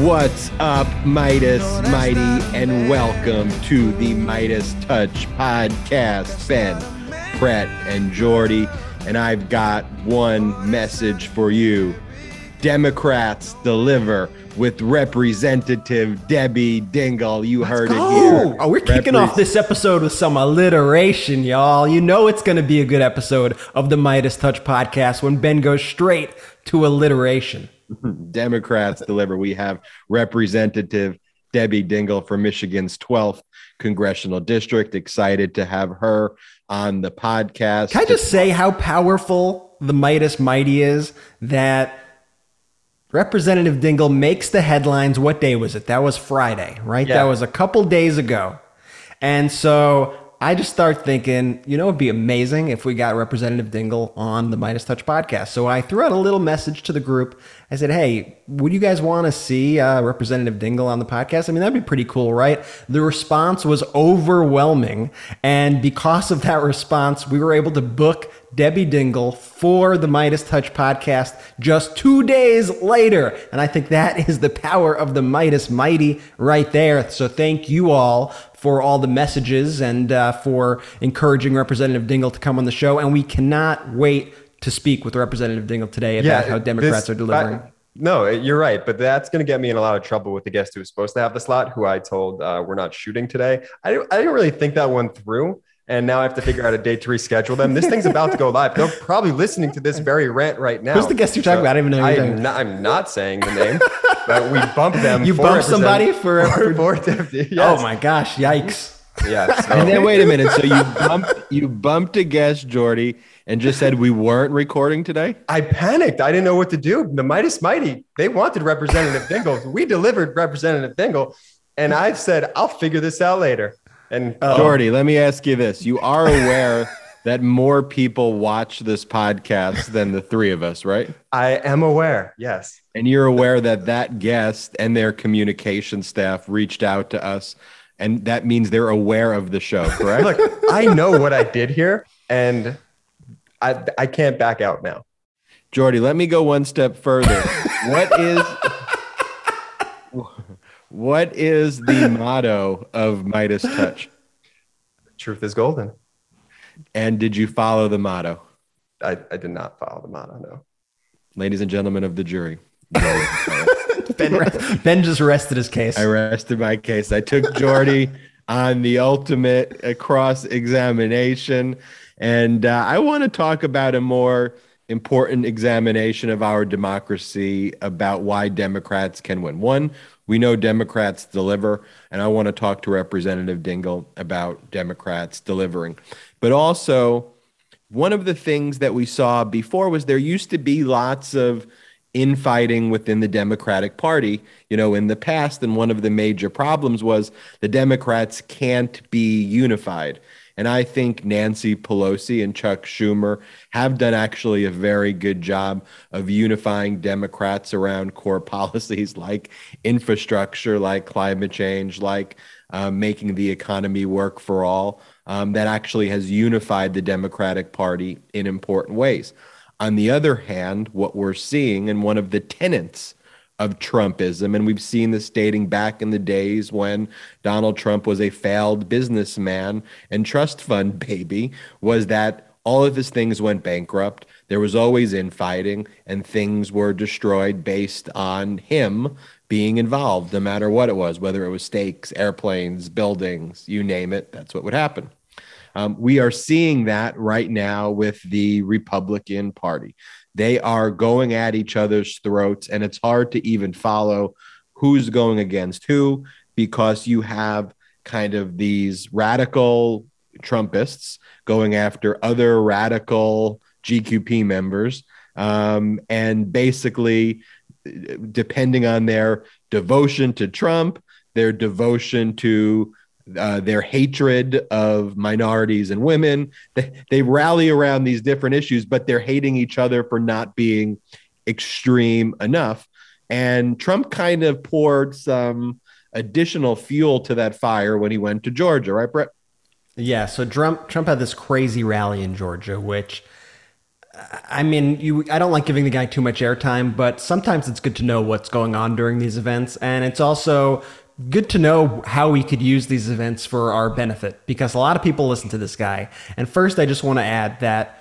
What's up, Meidas Mighty, and welcome to the Meidas Touch podcast. Ben, Brett, and Jordy, and I've got one message for you. Democrats deliver with Representative Debbie Dingell. You heard it here. Oh, we're kicking off this episode with some alliteration, y'all. You know it's going to be a good episode of the Meidas Touch podcast when Ben goes straight to alliteration. Democrats deliver. We have Representative Debbie Dingell from Michigan's 12th congressional district. Excited to have her on the podcast. Can I just say how powerful the Meidas Mighty is that Representative Dingell makes the headlines. What day was it? That was Friday, right? Yeah. That was a couple days ago. And so I just start thinking, you know, it'd be amazing if we got Representative Dingell on the Meidas Touch podcast. So I threw out a little message to the group. I said, hey, would you guys want to see uh, Representative Dingell on the podcast? I mean, that'd be pretty cool, right? The response was overwhelming. And because of that response, we were able to book Debbie Dingell for the Meidas Touch podcast just two days later. And I think that is the power of the Meidas Mighty right there. So thank you all for all the messages and uh, for encouraging Representative Dingell to come on the show. And we cannot wait to speak with Representative Dingell today about how Democrats this- are delivering. I- no, you're right, but that's going to get me in a lot of trouble with the guest who was supposed to have the slot, who I told uh, we're not shooting today. I didn't, I didn't really think that one through, and now I have to figure out a date to reschedule them. This thing's about to go live. They're probably listening to this very rant right now. Who's the guest you're talking about? I don't even know I'm not, I'm not saying the name, but we bumped them. You bumped somebody represent- for- for, for. Yes. Oh my gosh, yikes. Yeah. so- And then wait a minute. So you bumped you bumped a guest, Jordy, and just said we weren't recording today? I panicked. I didn't know what to do. The Meidas Mighty, they wanted Representative Dingell. We delivered Representative Dingell. And I said, I'll figure this out later. And uh, um, Jordy, let me ask you this. You are aware that more people watch this podcast than the three of us, right? I am aware. Yes. And you're aware that that guest and their communication staff reached out to us, and that means they're aware of the show, correct? Look, I know what I did here, and I, I can't back out now. Jordy, let me go one step further. what is what is the motto of Meidas Touch? Truth is golden. And did you follow the motto? I, I did not follow the motto. No. Ladies and gentlemen of the jury. Ben, ben just rested his case. I rested my case. I took Jordy on the ultimate cross examination. And uh, I want to talk about a more important examination of our democracy about why Democrats can win. One, we know Democrats deliver, and I want to talk to Representative Dingell about Democrats delivering. But also, one of the things that we saw before was there used to be lots of infighting within the Democratic Party, you know, in the past. And one of the major problems was the Democrats can't be unified. And I think Nancy Pelosi and Chuck Schumer have done actually a very good job of unifying Democrats around core policies like infrastructure, like climate change, like uh, making the economy work for all. Um, that actually has unified the Democratic Party in important ways. On the other hand, what we're seeing, and one of the tenets of Trumpism, and we've seen this dating back in the days when Donald Trump was a failed businessman and trust fund baby, was that all of his things went bankrupt. There was always infighting, and things were destroyed based on him being involved, no matter what it was, whether it was stakes, airplanes, buildings, you name it, that's what would happen. Um, we are seeing that right now with the Republican Party. They are going at each other's throats, and it's hard to even follow who's going against who because you have kind of these radical Trumpists going after other radical GQP members. Um, and basically, depending on their devotion to Trump, their devotion to uh, their hatred of minorities and women. They, they rally around these different issues, but they're hating each other for not being extreme enough. And Trump kind of poured some additional fuel to that fire when he went to Georgia, right, Brett? Yeah, so Trump Trump had this crazy rally in Georgia, which I mean, you. I don't like giving the guy too much airtime, but sometimes it's good to know what's going on during these events, and it's also good to know how we could use these events for our benefit because a lot of people listen to this guy. And first, I just want to add that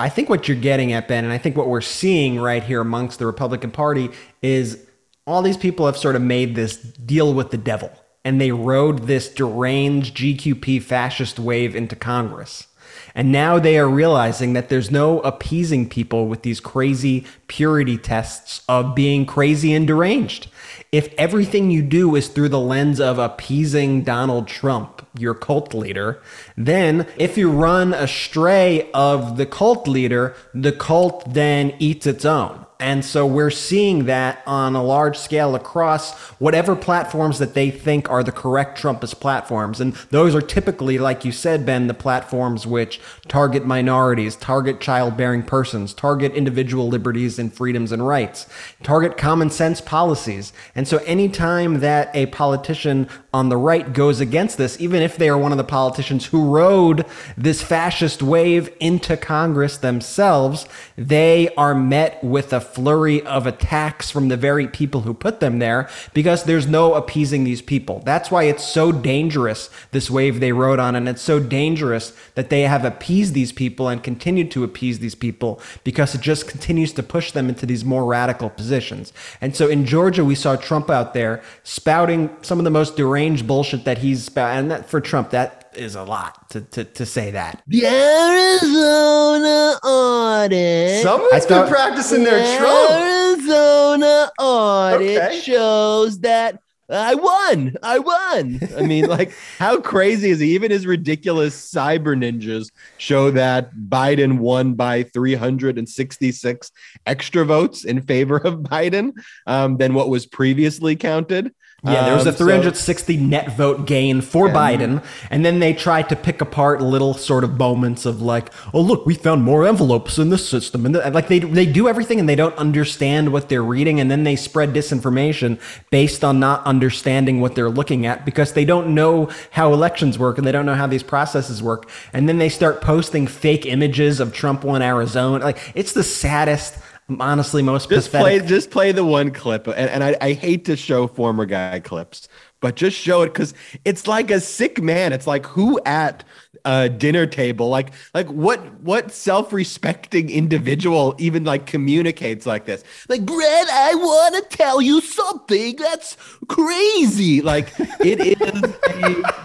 I think what you're getting at, Ben, and I think what we're seeing right here amongst the Republican Party is all these people have sort of made this deal with the devil and they rode this deranged GQP fascist wave into Congress. And now they are realizing that there's no appeasing people with these crazy purity tests of being crazy and deranged. If everything you do is through the lens of appeasing Donald Trump, your cult leader, then if you run astray of the cult leader, the cult then eats its own. And so we're seeing that on a large scale across whatever platforms that they think are the correct Trumpist platforms. And those are typically, like you said, Ben, the platforms which target minorities, target childbearing persons, target individual liberties and freedoms and rights, target common sense policies. And so anytime that a politician on the right goes against this, even if they are one of the politicians who rode this fascist wave into Congress themselves, they are met with a flurry of attacks from the very people who put them there because there's no appeasing these people. That's why it's so dangerous, this wave they rode on, and it's so dangerous that they have appeased these people and continued to appease these people because it just continues to push them into these more radical positions. And so in Georgia, we saw Trump out there spouting some of the most deranged bullshit that he's spouting. And that, for Trump, that is a lot to, to, to say that. The Arizona audit. Someone's thought- been practicing their The Trump. Arizona audit Okay. shows that I won. I won. I mean, like, how crazy is he? Even his ridiculous cyber ninjas show that Biden won by 366 extra votes in favor of Biden um, than what was previously counted. Yeah, there was a Um, so- 360 net vote gain for Yeah. Biden, and then they tried to pick apart little sort of moments of like, oh look, we found more envelopes in the system, and th- like they they do everything and they don't understand what they're reading, and then they spread disinformation based on not understanding what they're looking at because they don't know how elections work and they don't know how these processes work, and then they start posting fake images of Trump won Arizona. Like it's the saddest. Honestly, most just pathetic. play just play the one clip and, and I, I hate to show former guy clips but just show it because it's like a sick man. It's like who at a dinner table like like what what self-respecting individual even like communicates like this? Like brad i want to tell you something that's crazy. Like it is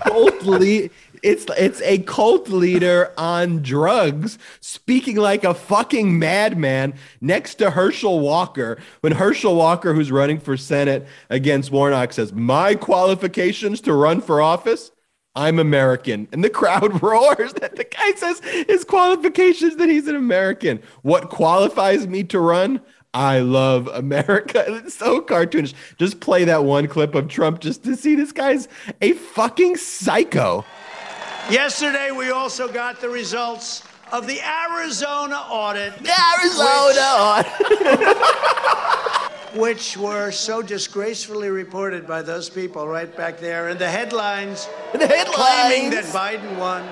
a le- it's it's a cult leader on drugs speaking like a fucking madman next to Herschel Walker. When Herschel Walker, who's running for Senate against Warnock, says, My qualifications to run for office, I'm American. And the crowd roars that the guy says his qualifications that he's an American. What qualifies me to run? I love America. It's so cartoonish. Just play that one clip of Trump just to see this guy's a fucking psycho. Yesterday, we also got the results of the Arizona audit, Arizona. which were so disgracefully reported by those people right back there in the headlines, The claiming that. Biden won.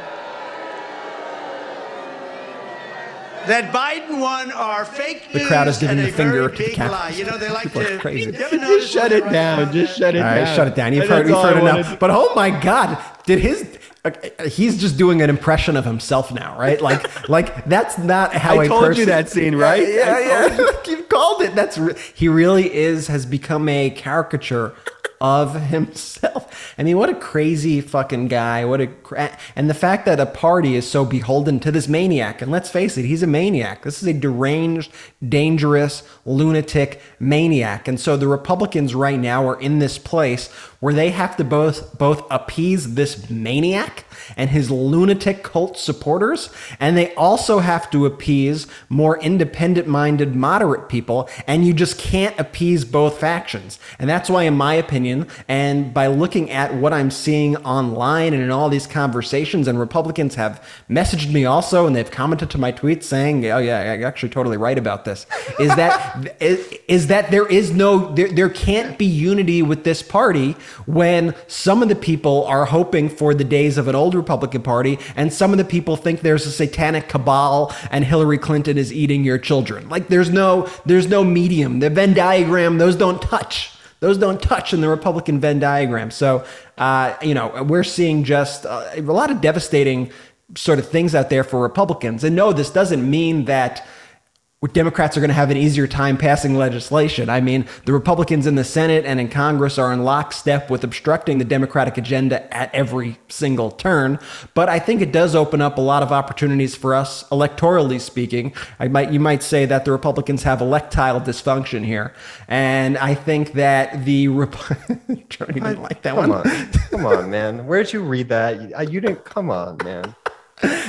That Biden won are fake The news crowd is giving and the a finger very to the big lie. You know, they like People to. crazy. You ever notice Just shut it they down. Just shut it All down. right, shut it down. You've That's heard, you've heard enough. But oh my God, did his? uh, He's just doing an impression of himself now, right? Like, like that's not how I told you that scene, right? Yeah, yeah. yeah. you called it. That's he really is has become a caricature of himself. I mean, what a crazy fucking guy. What a cra- and the fact that a party is so beholden to this maniac. And let's face it, he's a maniac. This is a deranged, dangerous, lunatic maniac. And so the Republicans right now are in this place where they have to both both appease this maniac and his lunatic cult supporters, and they also have to appease more independent-minded moderate people, and you just can't appease both factions. And that's why in my opinion. And by looking at what I'm seeing online and in all these conversations, and Republicans have messaged me also, and they've commented to my tweets saying, "Oh yeah, you're actually totally right about this." Is that is, is that there is no there, there can't be unity with this party when some of the people are hoping for the days of an old Republican Party, and some of the people think there's a satanic cabal and Hillary Clinton is eating your children. Like there's no there's no medium. The Venn diagram, those don't touch. Those don't touch in the Republican Venn diagram. So, uh, you know, we're seeing just uh, a lot of devastating sort of things out there for Republicans. And no, this doesn't mean that Democrats are going to have an easier time passing legislation. I mean, the Republicans in the Senate and in Congress are in lockstep with obstructing the Democratic agenda at every single turn. But I think it does open up a lot of opportunities for us, electorally speaking. I might, you might say that the Republicans have electile dysfunction here, and I think that the Rep- Johnny didn't like that come one. on, come on, man. Where'd you read that? You, you didn't. Come on, man.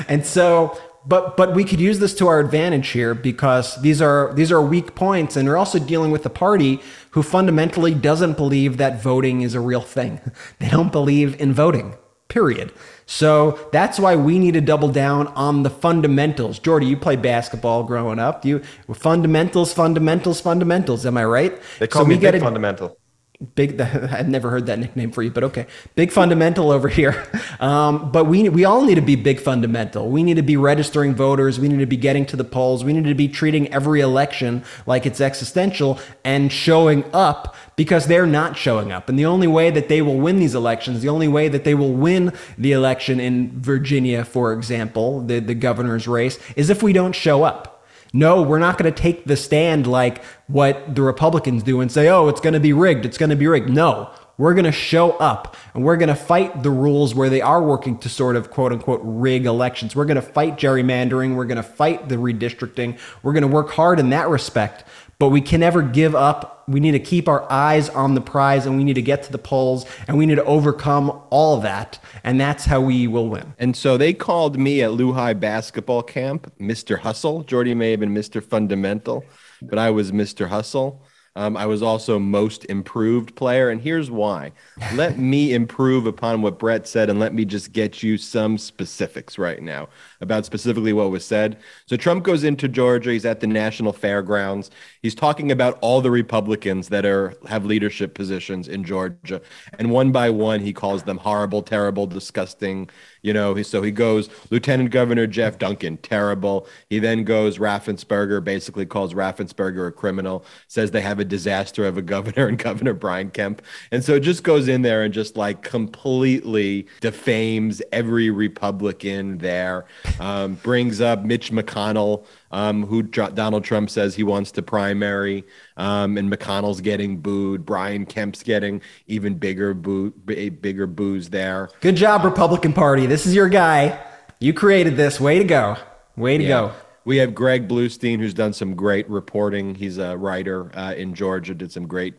And so but but we could use this to our advantage here because these are these are weak points and we're also dealing with a party who fundamentally doesn't believe that voting is a real thing. They don't believe in voting. Period. So that's why we need to double down on the fundamentals. Jordy, you played basketball growing up. You fundamentals, fundamentals, fundamentals. Am I right? They call so me we big gotta- fundamental. Big i've never heard that nickname for you but okay. Big fundamental over here. Um, but we we all need to be big fundamental. We need to be registering voters. We need to be getting to the polls. We need to be treating every election like it's existential and showing up because they're not showing up. And the only way that they will win these elections the only way that they will win the election in virginia for example the, the governor's race is if we don't show up no, we're not going to take the stand like what the Republicans do and say, oh, it's going to be rigged. It's going to be rigged. No, we're going to show up and we're going to fight the rules where they are working to sort of quote unquote rig elections. We're going to fight gerrymandering. We're going to fight the redistricting. We're going to work hard in that respect. But we can never give up. We need to keep our eyes on the prize and we need to get to the polls and we need to overcome all that. And that's how we will win. And so they called me at Lehigh basketball camp Mr. Hustle. Jordy may have been Mr. Fundamental, but I was Mr. Hustle. Um, I was also most improved player. And here's why. Let me improve upon what Brett said and let me just get you some specifics right now about specifically what was said. So Trump goes into Georgia. He's at the National Fairgrounds. He's talking about all the Republicans that are have leadership positions in Georgia. And one by one, he calls them horrible, terrible, disgusting. You know, so he goes Lieutenant Governor Jeff Duncan, terrible. He then goes Raffensperger, basically calls Raffensperger a criminal, says they have a disaster of a governor and Governor Brian Kemp. And so just goes in there and just like completely defames every Republican there, um, brings up Mitch McConnell, um, who Tr- Donald Trump says he wants to primary, um, and McConnell's getting booed. Brian Kemp's getting even bigger boo, b- bigger boos there. Good job, Republican Party. This is your guy. You created this. Way to go. Way to go. We have Greg Bluestein, who's done some great reporting. He's a writer uh, in Georgia, did some great,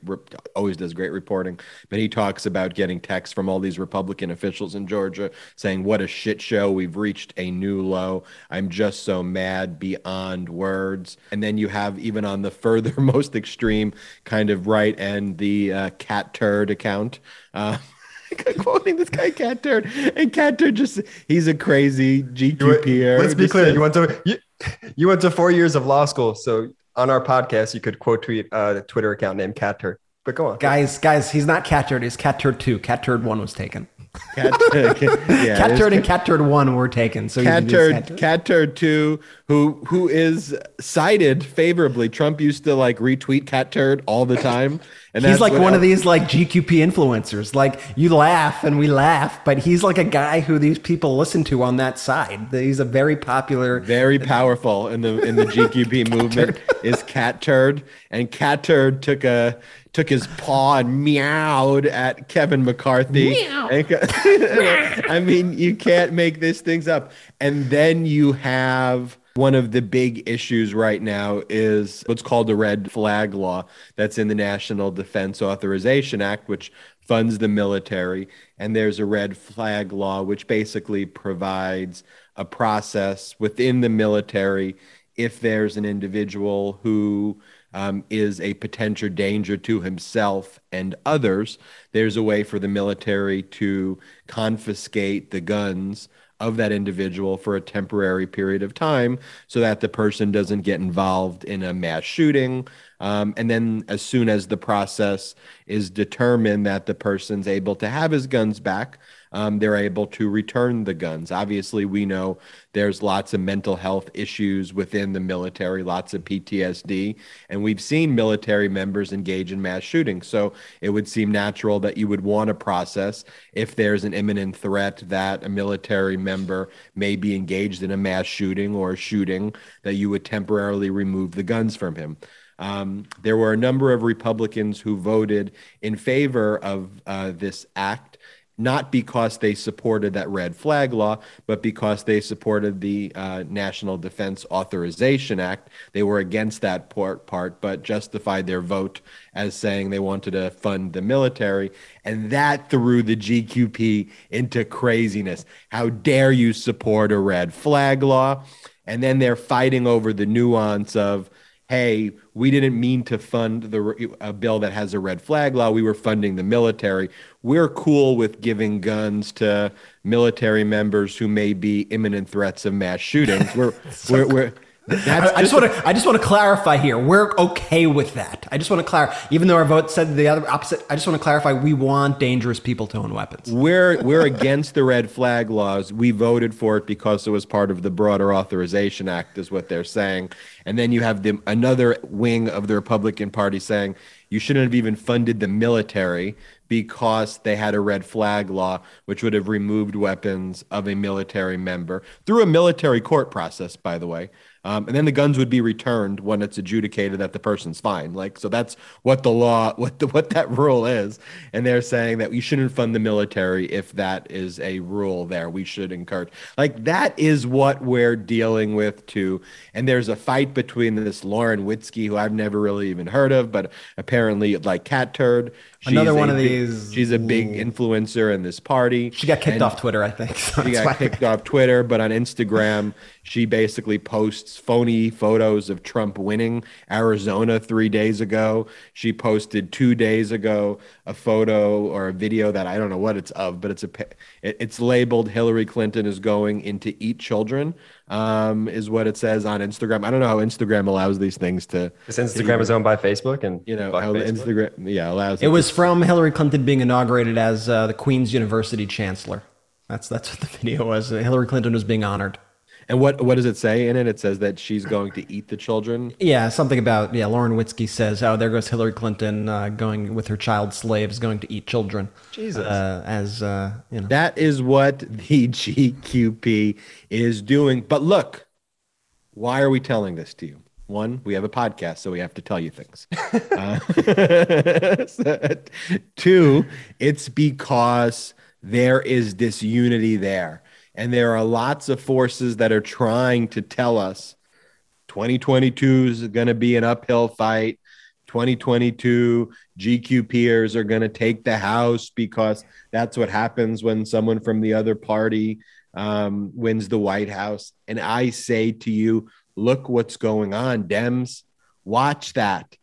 always does great reporting. But he talks about getting texts from all these Republican officials in Georgia saying, What a shit show. We've reached a new low. I'm just so mad beyond words. And then you have, even on the furthermost extreme kind of right end, the uh, cat turd account. Uh, quoting this guy cat turd and cat turd just he's a crazy gqper Let's be clear. said- You went to you, you went to four years of law school, so on our podcast you could quote tweet a Twitter account named Cat Turd. But go on. Guys, guys, he's not Cat Turd. He's Cat Turd 2. Cat Turd 1 was taken. Cat, yeah, Cat Turd and Cat Turd 1 were taken. So Cat he's turd, cat turd two, who who is cited favorably. Trump used to like retweet cat turd all the time, and He's like one of these like GQP influencers. Like you laugh and we laugh, but he's like a guy who these people listen to on that side. He's a very popular. very powerful in the in the GQP movement is cat turd, and cat turd took a took his paw and meowed at Kevin McCarthy. I mean, you can't make these things up. And then you have one of the big issues right now is what's called the red flag law that's in the National Defense Authorization Act, which funds the military. And there's a red flag law, which basically provides a process within the military if there's an individual who um, is a potential danger to himself and others, there's a way for the military to confiscate the guns of that individual for a temporary period of time so that the person doesn't get involved in a mass shooting. Um, and then, as soon as the process is determined that the person's able to have his guns back, um, they're able to return the guns. Obviously, we know there's lots of mental health issues within the military, lots of PTSD, and we've seen military members engage in mass shootings. So it would seem natural that you would want to process if there's an imminent threat that a military member may be engaged in a mass shooting or a shooting, that you would temporarily remove the guns from him. Um, there were a number of Republicans who voted in favor of uh, this act not because they supported that red flag law, but because they supported the uh, National Defense Authorization Act. They were against that part, part, but justified their vote as saying they wanted to fund the military. And that threw the GQP into craziness. How dare you support a red flag law? And then they're fighting over the nuance of, hey, we didn't mean to fund the a bill that has a red flag law. We were funding the military. We're cool with giving guns to military members who may be imminent threats of mass shootings. We're so we're, we're I, I just want to. I just want to clarify here. We're okay with that. I just want to clarify. Even though our vote said the other opposite, I just want to clarify. We want dangerous people to own weapons. We're we're against the red flag laws. We voted for it because it was part of the broader authorization act, is what they're saying. And then you have the another wing of the Republican Party saying you shouldn't have even funded the military because they had a red flag law, which would have removed weapons of a military member through a military court process, by the way. Um, and then the guns would be returned when it's adjudicated that the person's fine. Like so, that's what the law, what the what that rule is. And they're saying that we shouldn't fund the military if that is a rule. There, we should encourage. Like that is what we're dealing with too. And there's a fight between this Lauren Witzke, who I've never really even heard of, but apparently like Cat Turd. Another one of these. She's a big influencer in this party. She got kicked off Twitter, I think. So she got kicked off Twitter, but on Instagram, she basically posts phony photos of Trump winning Arizona three days ago. She posted two days ago a photo or a video that I don't know what it's of, but it's a it's labeled Hillary Clinton is going in to eat children um, is what it says on Instagram. I don't know how Instagram allows these things to. This Instagram is owned by Facebook, and you know how Facebook? Instagram, yeah, allows. It, it was from Hillary Clinton being inaugurated as uh, the Queen's University Chancellor. That's that's what the video was. Hillary Clinton was being honored. And what what does it say in it? It says that she's going to eat the children. Yeah, something about yeah. Lauren Witzke says, "Oh, there goes Hillary Clinton uh, going with her child slaves, going to eat children." Jesus, uh, as uh, you know, that is what the GQP is doing. But look, why are we telling this to you? One, we have a podcast, so we have to tell you things. uh, two, it's because there is this unity there and there are lots of forces that are trying to tell us 2022 is going to be an uphill fight. 2022 GQ peers are going to take the House because that's what happens when someone from the other party um, wins the White House. And I say to you, look what's going on, Dems. Watch that.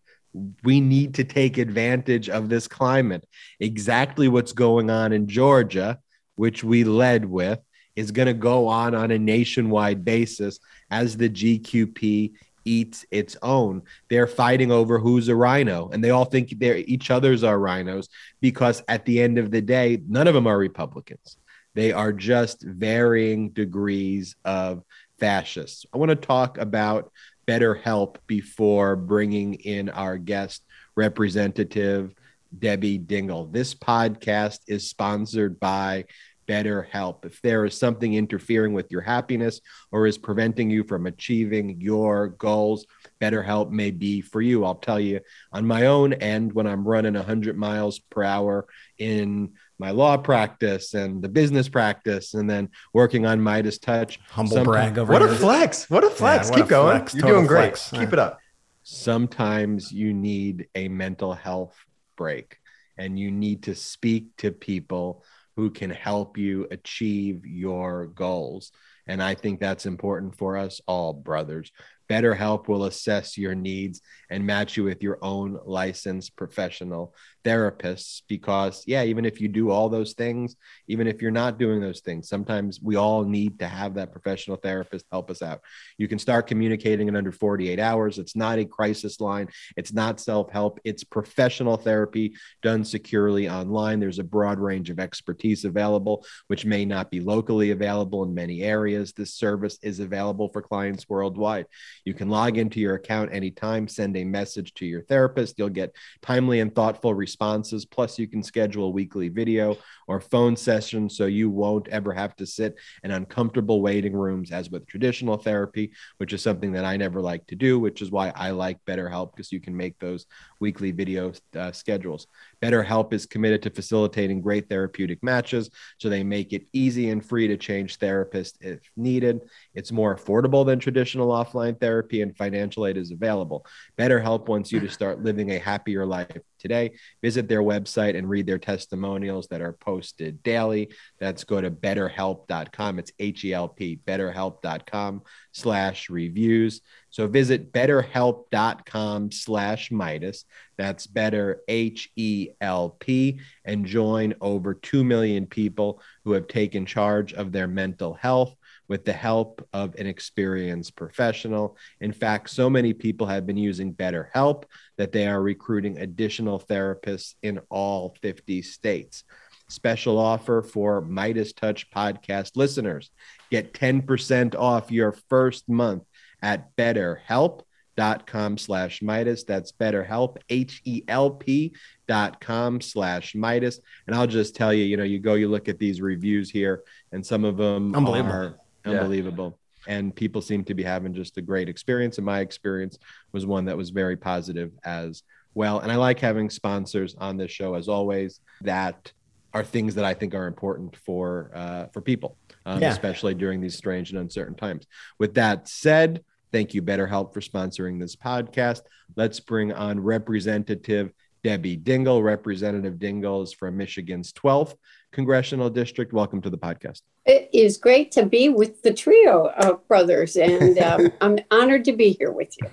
We need to take advantage of this climate. Exactly what's going on in Georgia, which we led with, is going to go on on a nationwide basis as the GQP eats its own. They're fighting over who's a rhino, and they all think they're each other's are rhinos because at the end of the day, none of them are Republicans. They are just varying degrees of fascists. I want to talk about BetterHelp before bringing in our guest, Representative Debbie Dingell. This podcast is sponsored by BetterHelp. If there is something interfering with your happiness or is preventing you from achieving your goals, BetterHelp may be for you. I'll tell you on my own end, when I'm running 100 miles per hour in my law practice and the business practice, and then working on Meidas Touch. Humble brag over What here. a flex. What a flex. Yeah, what Keep a going. Flex. You're Total doing great. Flex. Keep it up. Sometimes you need a mental health break and you need to speak to people who can help you achieve your goals. And I think that's important for us all, brothers. BetterHelp will assess your needs and match you with your own licensed professional therapists because yeah even if you do all those things even if you're not doing those things sometimes we all need to have that professional therapist help us out. You can start communicating in under 48 hours. It's not a crisis line. It's not self-help. It's professional therapy done securely online. There's a broad range of expertise available which may not be locally available in many areas. This service is available for clients worldwide. You can log into your account anytime send a message to your therapist. You'll get timely and thoughtful responses. Plus, you can schedule a weekly video or phone sessions so you won't ever have to sit in uncomfortable waiting rooms as with traditional therapy, which is something that I never like to do, which is why I like BetterHelp because you can make those weekly video uh, schedules. BetterHelp is committed to facilitating great therapeutic matches, so they make it easy and free to change therapists if needed. It's more affordable than traditional offline therapy, and financial aid is available. BetterHelp wants you to start living a happier life today. Visit their website and read their testimonials that are posted daily. That's go to betterhelp.com. It's H E L P, betterhelp.com slash reviews. So visit betterhelp.com slash Meidas. That's better H E L P and join over 2 million people who have taken charge of their mental health with the help of an experienced professional. In fact, so many people have been using BetterHelp that they are recruiting additional therapists in all 50 states. Special offer for Meidas Touch podcast listeners. Get 10% off your first month at betterhelp.com slash Meidas. That's betterhelp, H-E-L-P dot com slash Meidas. And I'll just tell you, you know, you go, you look at these reviews here and some of them Unbelievable. are unbelievable. And people seem to be having just a great experience. And my experience was one that was very positive as well. And I like having sponsors on this show, as always, that are things that I think are important for uh, for people, um, Yeah. especially during these strange and uncertain times. With that said, thank you, BetterHelp, for sponsoring this podcast. Let's bring on Representative Debbie Dingell. Representative Dingell is from Michigan's 12th congressional district. Welcome to the podcast. It is great to be with the trio of brothers, and um, I'm honored to be here with you.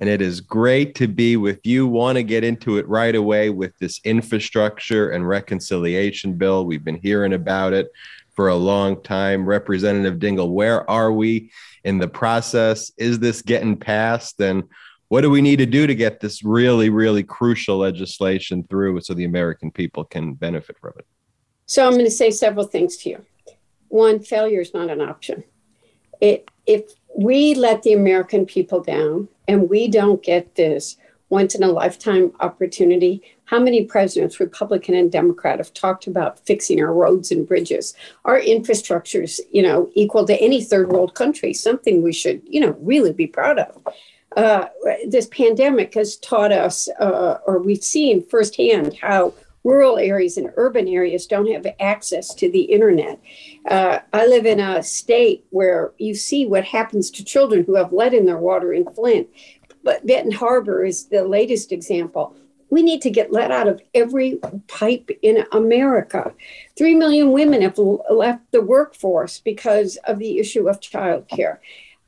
And it is great to be with you. Want to get into it right away with this infrastructure and reconciliation bill. We've been hearing about it for a long time. Representative Dingell, where are we in the process? Is this getting passed? And what do we need to do to get this really, really crucial legislation through so the American people can benefit from it? So I'm going to say several things to you. One, failure is not an option. It, if we let the American people down and we don't get this once in a lifetime opportunity, how many presidents, Republican and Democrat, have talked about fixing our roads and bridges, our infrastructures, you know, equal to any third world country, something we should, you know, really be proud of. Uh, this pandemic has taught us, uh, or we've seen firsthand, how rural areas and urban areas don't have access to the internet. Uh, I live in a state where you see what happens to children who have lead in their water in Flint. But Benton Harbor is the latest example. We need to get lead out of every pipe in America. Three million women have left the workforce because of the issue of childcare.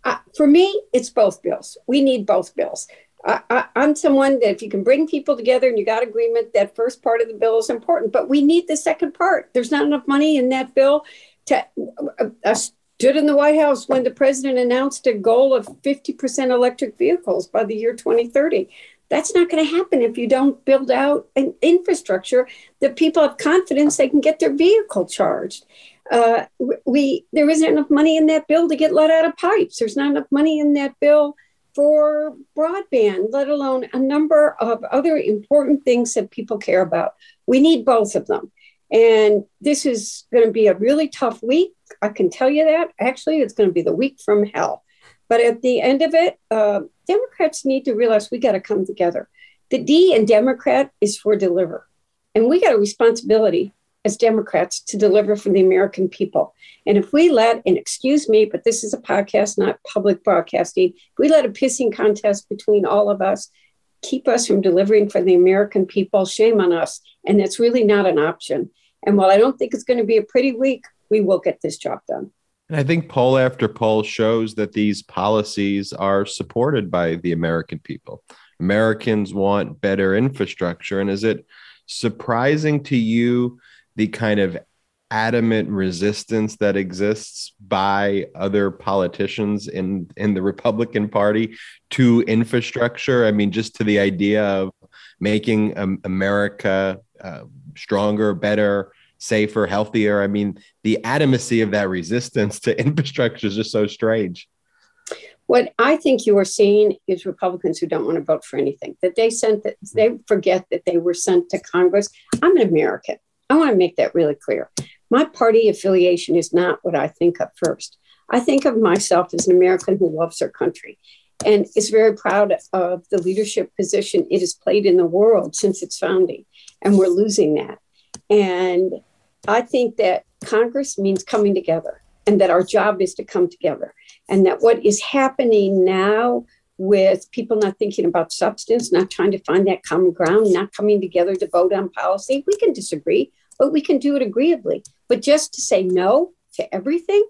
Uh, for me, it's both bills. We need both bills. I, I'm someone that if you can bring people together and you got agreement, that first part of the bill is important, but we need the second part. There's not enough money in that bill to. I stood in the White House when the president announced a goal of 50% electric vehicles by the year 2030. That's not going to happen if you don't build out an infrastructure that people have confidence they can get their vehicle charged. Uh, we there isn't enough money in that bill to get let out of pipes. There's not enough money in that bill for broadband, let alone a number of other important things that people care about. We need both of them. And this is going to be a really tough week. I can tell you that. Actually, it's going to be the week from hell. But at the end of it, uh, Democrats need to realize we got to come together. The D in Democrat is for deliver. And we got a responsibility as Democrats to deliver for the American people. And if we let, and excuse me, but this is a podcast, not public broadcasting, if we let a pissing contest between all of us keep us from delivering for the American people, shame on us. And that's really not an option. And while I don't think it's going to be a pretty week, we will get this job done. And I think poll after poll shows that these policies are supported by the American people. Americans want better infrastructure. And is it surprising to you the kind of adamant resistance that exists by other politicians in in the Republican Party to infrastructure. I mean, just to the idea of making um, America uh, stronger, better, safer, healthier. I mean, the adamancy of that resistance to infrastructure is just so strange. What I think you are seeing is Republicans who don't want to vote for anything. That they sent that they forget that they were sent to Congress. I'm an American. I want to make that really clear. My party affiliation is not what I think of first. I think of myself as an American who loves her country and is very proud of the leadership position it has played in the world since its founding. And we're losing that. And I think that Congress means coming together and that our job is to come together. And that what is happening now with people not thinking about substance, not trying to find that common ground, not coming together to vote on policy, we can disagree, but we can do it agreeably. But just to say no to everything,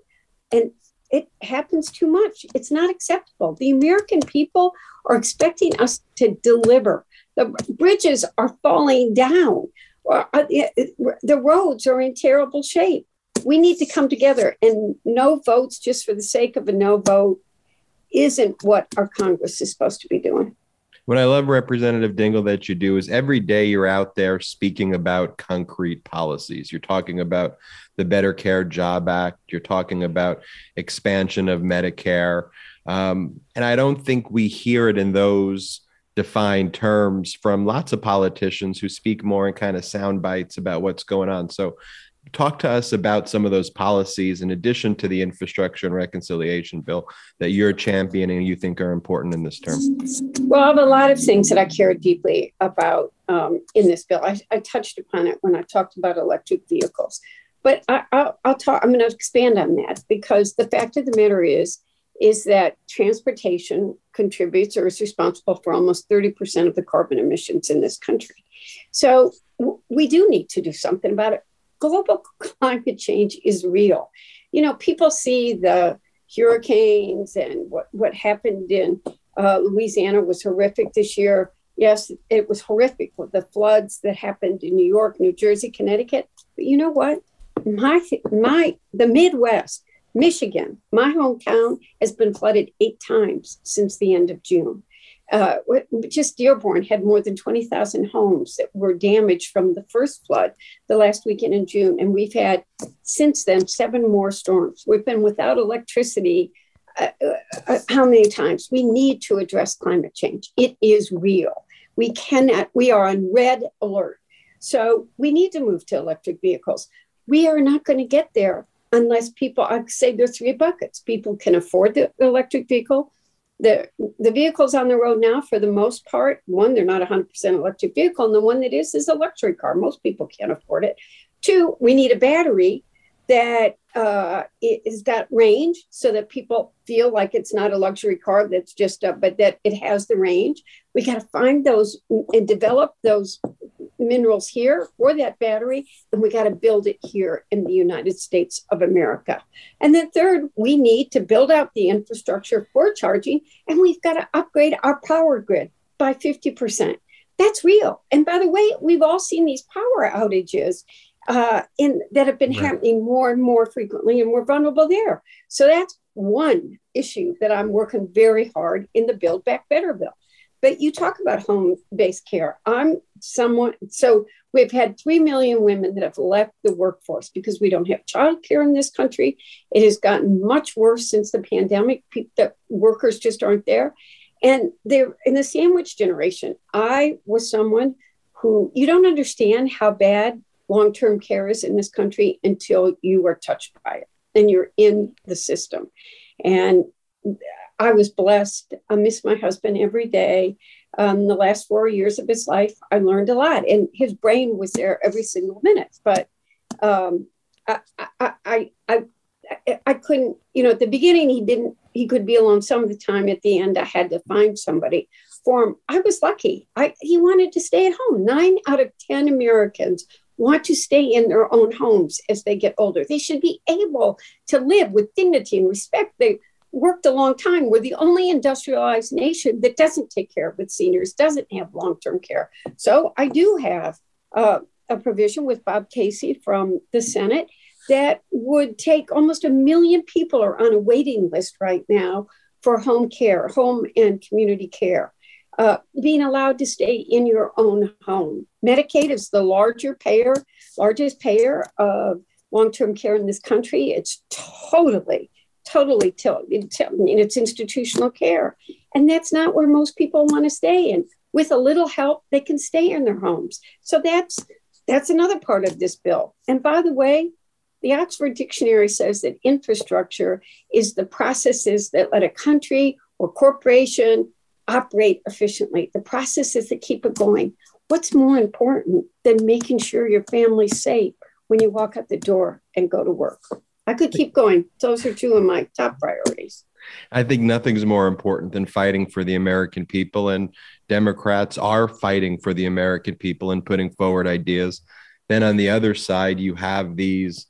and it happens too much. It's not acceptable. The American people are expecting us to deliver. The bridges are falling down. Uh, the roads are in terrible shape. We need to come together, and no votes just for the sake of a no vote isn't what our Congress is supposed to be doing. What I love, Representative Dingell, that you do is every day you're out there speaking about concrete policies. You're talking about the Better Care Job Act. You're talking about expansion of Medicare. Um, and I don't think we hear it in those defined terms from lots of politicians who speak more in kind of sound bites about what's going on. So talk to us about some of those policies in addition to the infrastructure and reconciliation bill that you're championing you think are important in this term? Well i have a lot of things that i care deeply about um, in this bill. I, I, touched upon it when i talked about electric vehicles but I, will talk i'm going to expand on that because the fact of the matter is is that transportation contributes or is responsible for almost 30% of the carbon emissions in this country. So we do need to do something about it global climate change is real. You know, people see the hurricanes and what, what happened in uh, Louisiana was horrific this year. Yes, it was horrific with the floods that happened in New York, New Jersey, Connecticut. But you know what? My my the Midwest, Michigan, my hometown has been flooded eight times since the end of June uh, just Dearborn had more than 20,000 homes that were damaged from the first flood the last weekend in June. And we've had since then seven more storms. We've been without electricity. Uh, uh, uh how many times? We need to address climate change. It is real. We cannot, we are on red alert. So we need to move to electric vehicles. We are not going to get there unless people, I say there are three buckets. People can afford the electric vehicle the the vehicles on the road now for the most part one they're not 100% electric vehicle and the one that is is a luxury car. Most people can't afford it. Two we need a battery that uh, range so that people feel like it's not a luxury car that's just a, but that it has the range. We got to find those and develop those minerals here for that battery, and we got to build it here in the United States of America. And then, third, we need to build out the infrastructure for charging, and we've got to upgrade our power grid by 50%. That's real. And by the way, we've all seen these power outages uh, in that have been right. happening more and more frequently, and we're vulnerable there. So that's one issue that I'm working very hard in the Build Back Better bill. But you talk about home based care. I'm someone, so we've had 3 million women that have left the workforce because we don't have childcare in this country. It has gotten much worse since the pandemic. The workers just aren't there. And they're in the sandwich generation. I was someone who you don't understand how bad long term care is in this country until you are touched by it and you're in the system. And I was blessed. I miss my husband every day. Um, the last four years of his life, I learned a lot, and his brain was there every single minute. But um, I, I, I, I, I couldn't, you know, at the beginning, he didn't, he could be alone some of the time. At the end, I had to find somebody for him. I was lucky. I, he wanted to stay at home. Nine out of 10 Americans want to stay in their own homes as they get older. They should be able to live with dignity and respect. They worked a long time. We're the only industrialized nation that doesn't take care of its seniors, doesn't have long term care. So I do have uh, a provision with Bob Casey from the Senate that would take almost a million people are on a waiting list right now for home care, home and community care. Uh, being allowed to stay in your own home. Medicaid is the larger payer, largest payer of long-term care in this country. It's totally totally in its institutional care. And that's not where most people want to stay. And with a little help, they can stay in their homes. So that's that's another part of this bill. And by the way, the Oxford Dictionary says that infrastructure is the processes that let a country or corporation operate efficiently, the processes that keep it going. What's more important than making sure your family's safe when you walk out the door and go to work? I could keep going. Those are two of my top priorities. I think nothing's more important than fighting for the American people, and Democrats are fighting for the American people and putting forward ideas. Then on the other side, you have these.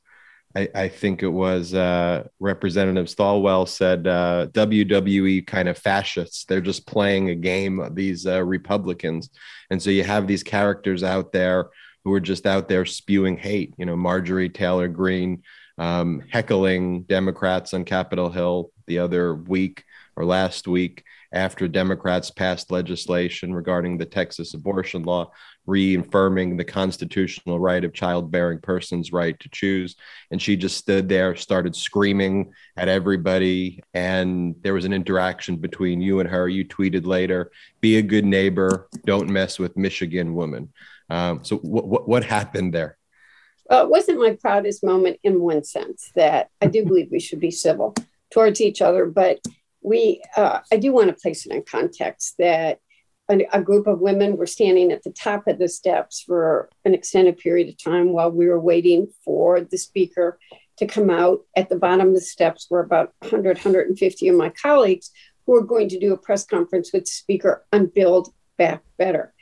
I, I think it was uh, Representative Stilwell said uh, WWE kind of fascists. They're just playing a game. These uh, Republicans, and so you have these characters out there who are just out there spewing hate. You know, Marjorie Taylor Greene um, heckling Democrats on Capitol Hill the other week or last week after Democrats passed legislation regarding the Texas abortion law, reaffirming the constitutional right of childbearing persons' right to choose. And she just stood there, started screaming at everybody. And there was an interaction between you and her. You tweeted later, be a good neighbor, don't mess with Michigan woman. Um, so, what, what happened there? Well, it wasn't my proudest moment in one sense that I do believe we should be civil towards each other, but we, uh, I do want to place it in context that a, a, group of women were standing at the top of the steps for an extended period of time while we were waiting for the speaker to come out. At the bottom of the steps were about 100, 150 of my colleagues who were going to do a press conference with the speaker on Build Back Better.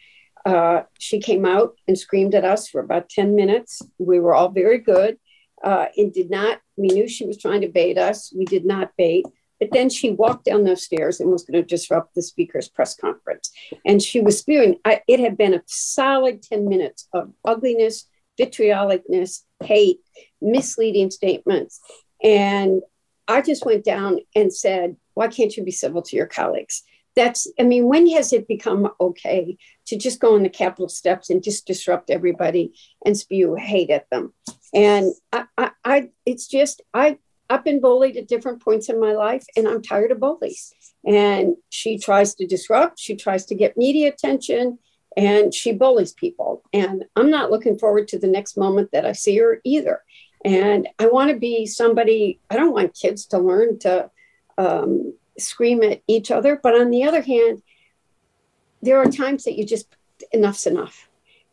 Uh, she came out and screamed at us for about 10 minutes. We were all very good. Uh, it did not, we knew she was trying to bait us. We did not bait. But then she walked down those stairs and was going to disrupt the speaker's press conference. And she was spewing, I, it had been a solid 10 minutes of ugliness, vitriolicness, hate, misleading statements. And I just went down and said, Why can't you be civil to your colleagues? that's i mean when has it become okay to just go on the capitol steps and just disrupt everybody and spew hate at them and i i, I it's just i I've been bullied at different points in my life, and I'm tired of bullies. And she tries to disrupt, she tries to get media attention, and she bullies people. And I'm not looking forward to the next moment that I see her either. And I want to be somebody, I don't want kids to learn to um, scream at each other. But on the other hand, there are times that you just, enough's enough.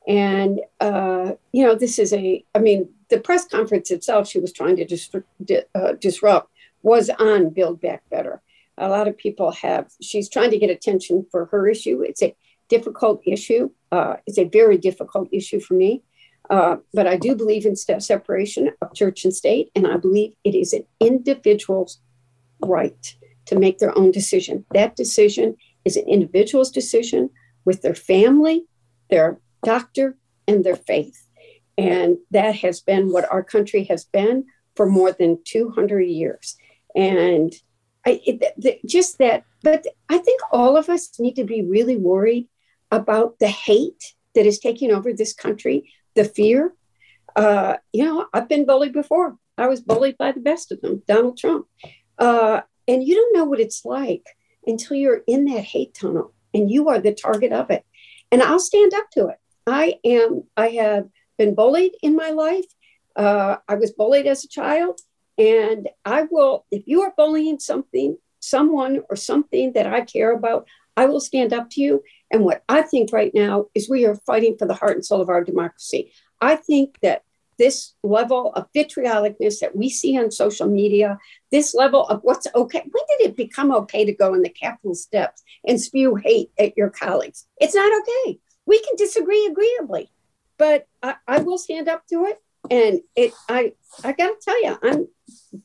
And, uh, you know, this is a, I mean, the press conference itself, she was trying to dis- uh, disrupt, was on Build Back Better. A lot of people have, she's trying to get attention for her issue. It's a difficult issue. Uh, it's a very difficult issue for me. Uh, but I do believe in separation of church and state, and I believe it is an individual's right to make their own decision. That decision is an individual's decision with their family, their doctor, and their faith. And that has been what our country has been for more than 200 years. And I, it, just that, but I think all of us need to be really worried about the hate that is taking over this country, the fear. Uh, you know, I've been bullied before. I was bullied by the best of them, Donald Trump. Uh, and you don't know what it's like until you're in that hate tunnel and you are the target of it. And I'll stand up to it. I am, I have been bullied in my life. Uh, I was bullied as a child. And I will, if you are bullying something, someone or something that I care about, I will stand up to you. And what I think right now is we are fighting for the heart and soul of our democracy. I think that this level of vitriolicness that we see on social media, this level of what's okay. When did it become okay to go in the Capitol steps and spew hate at your colleagues? It's not okay. We can disagree agreeably. but I, I will stand up to it. And it, I, I got to tell you, I'm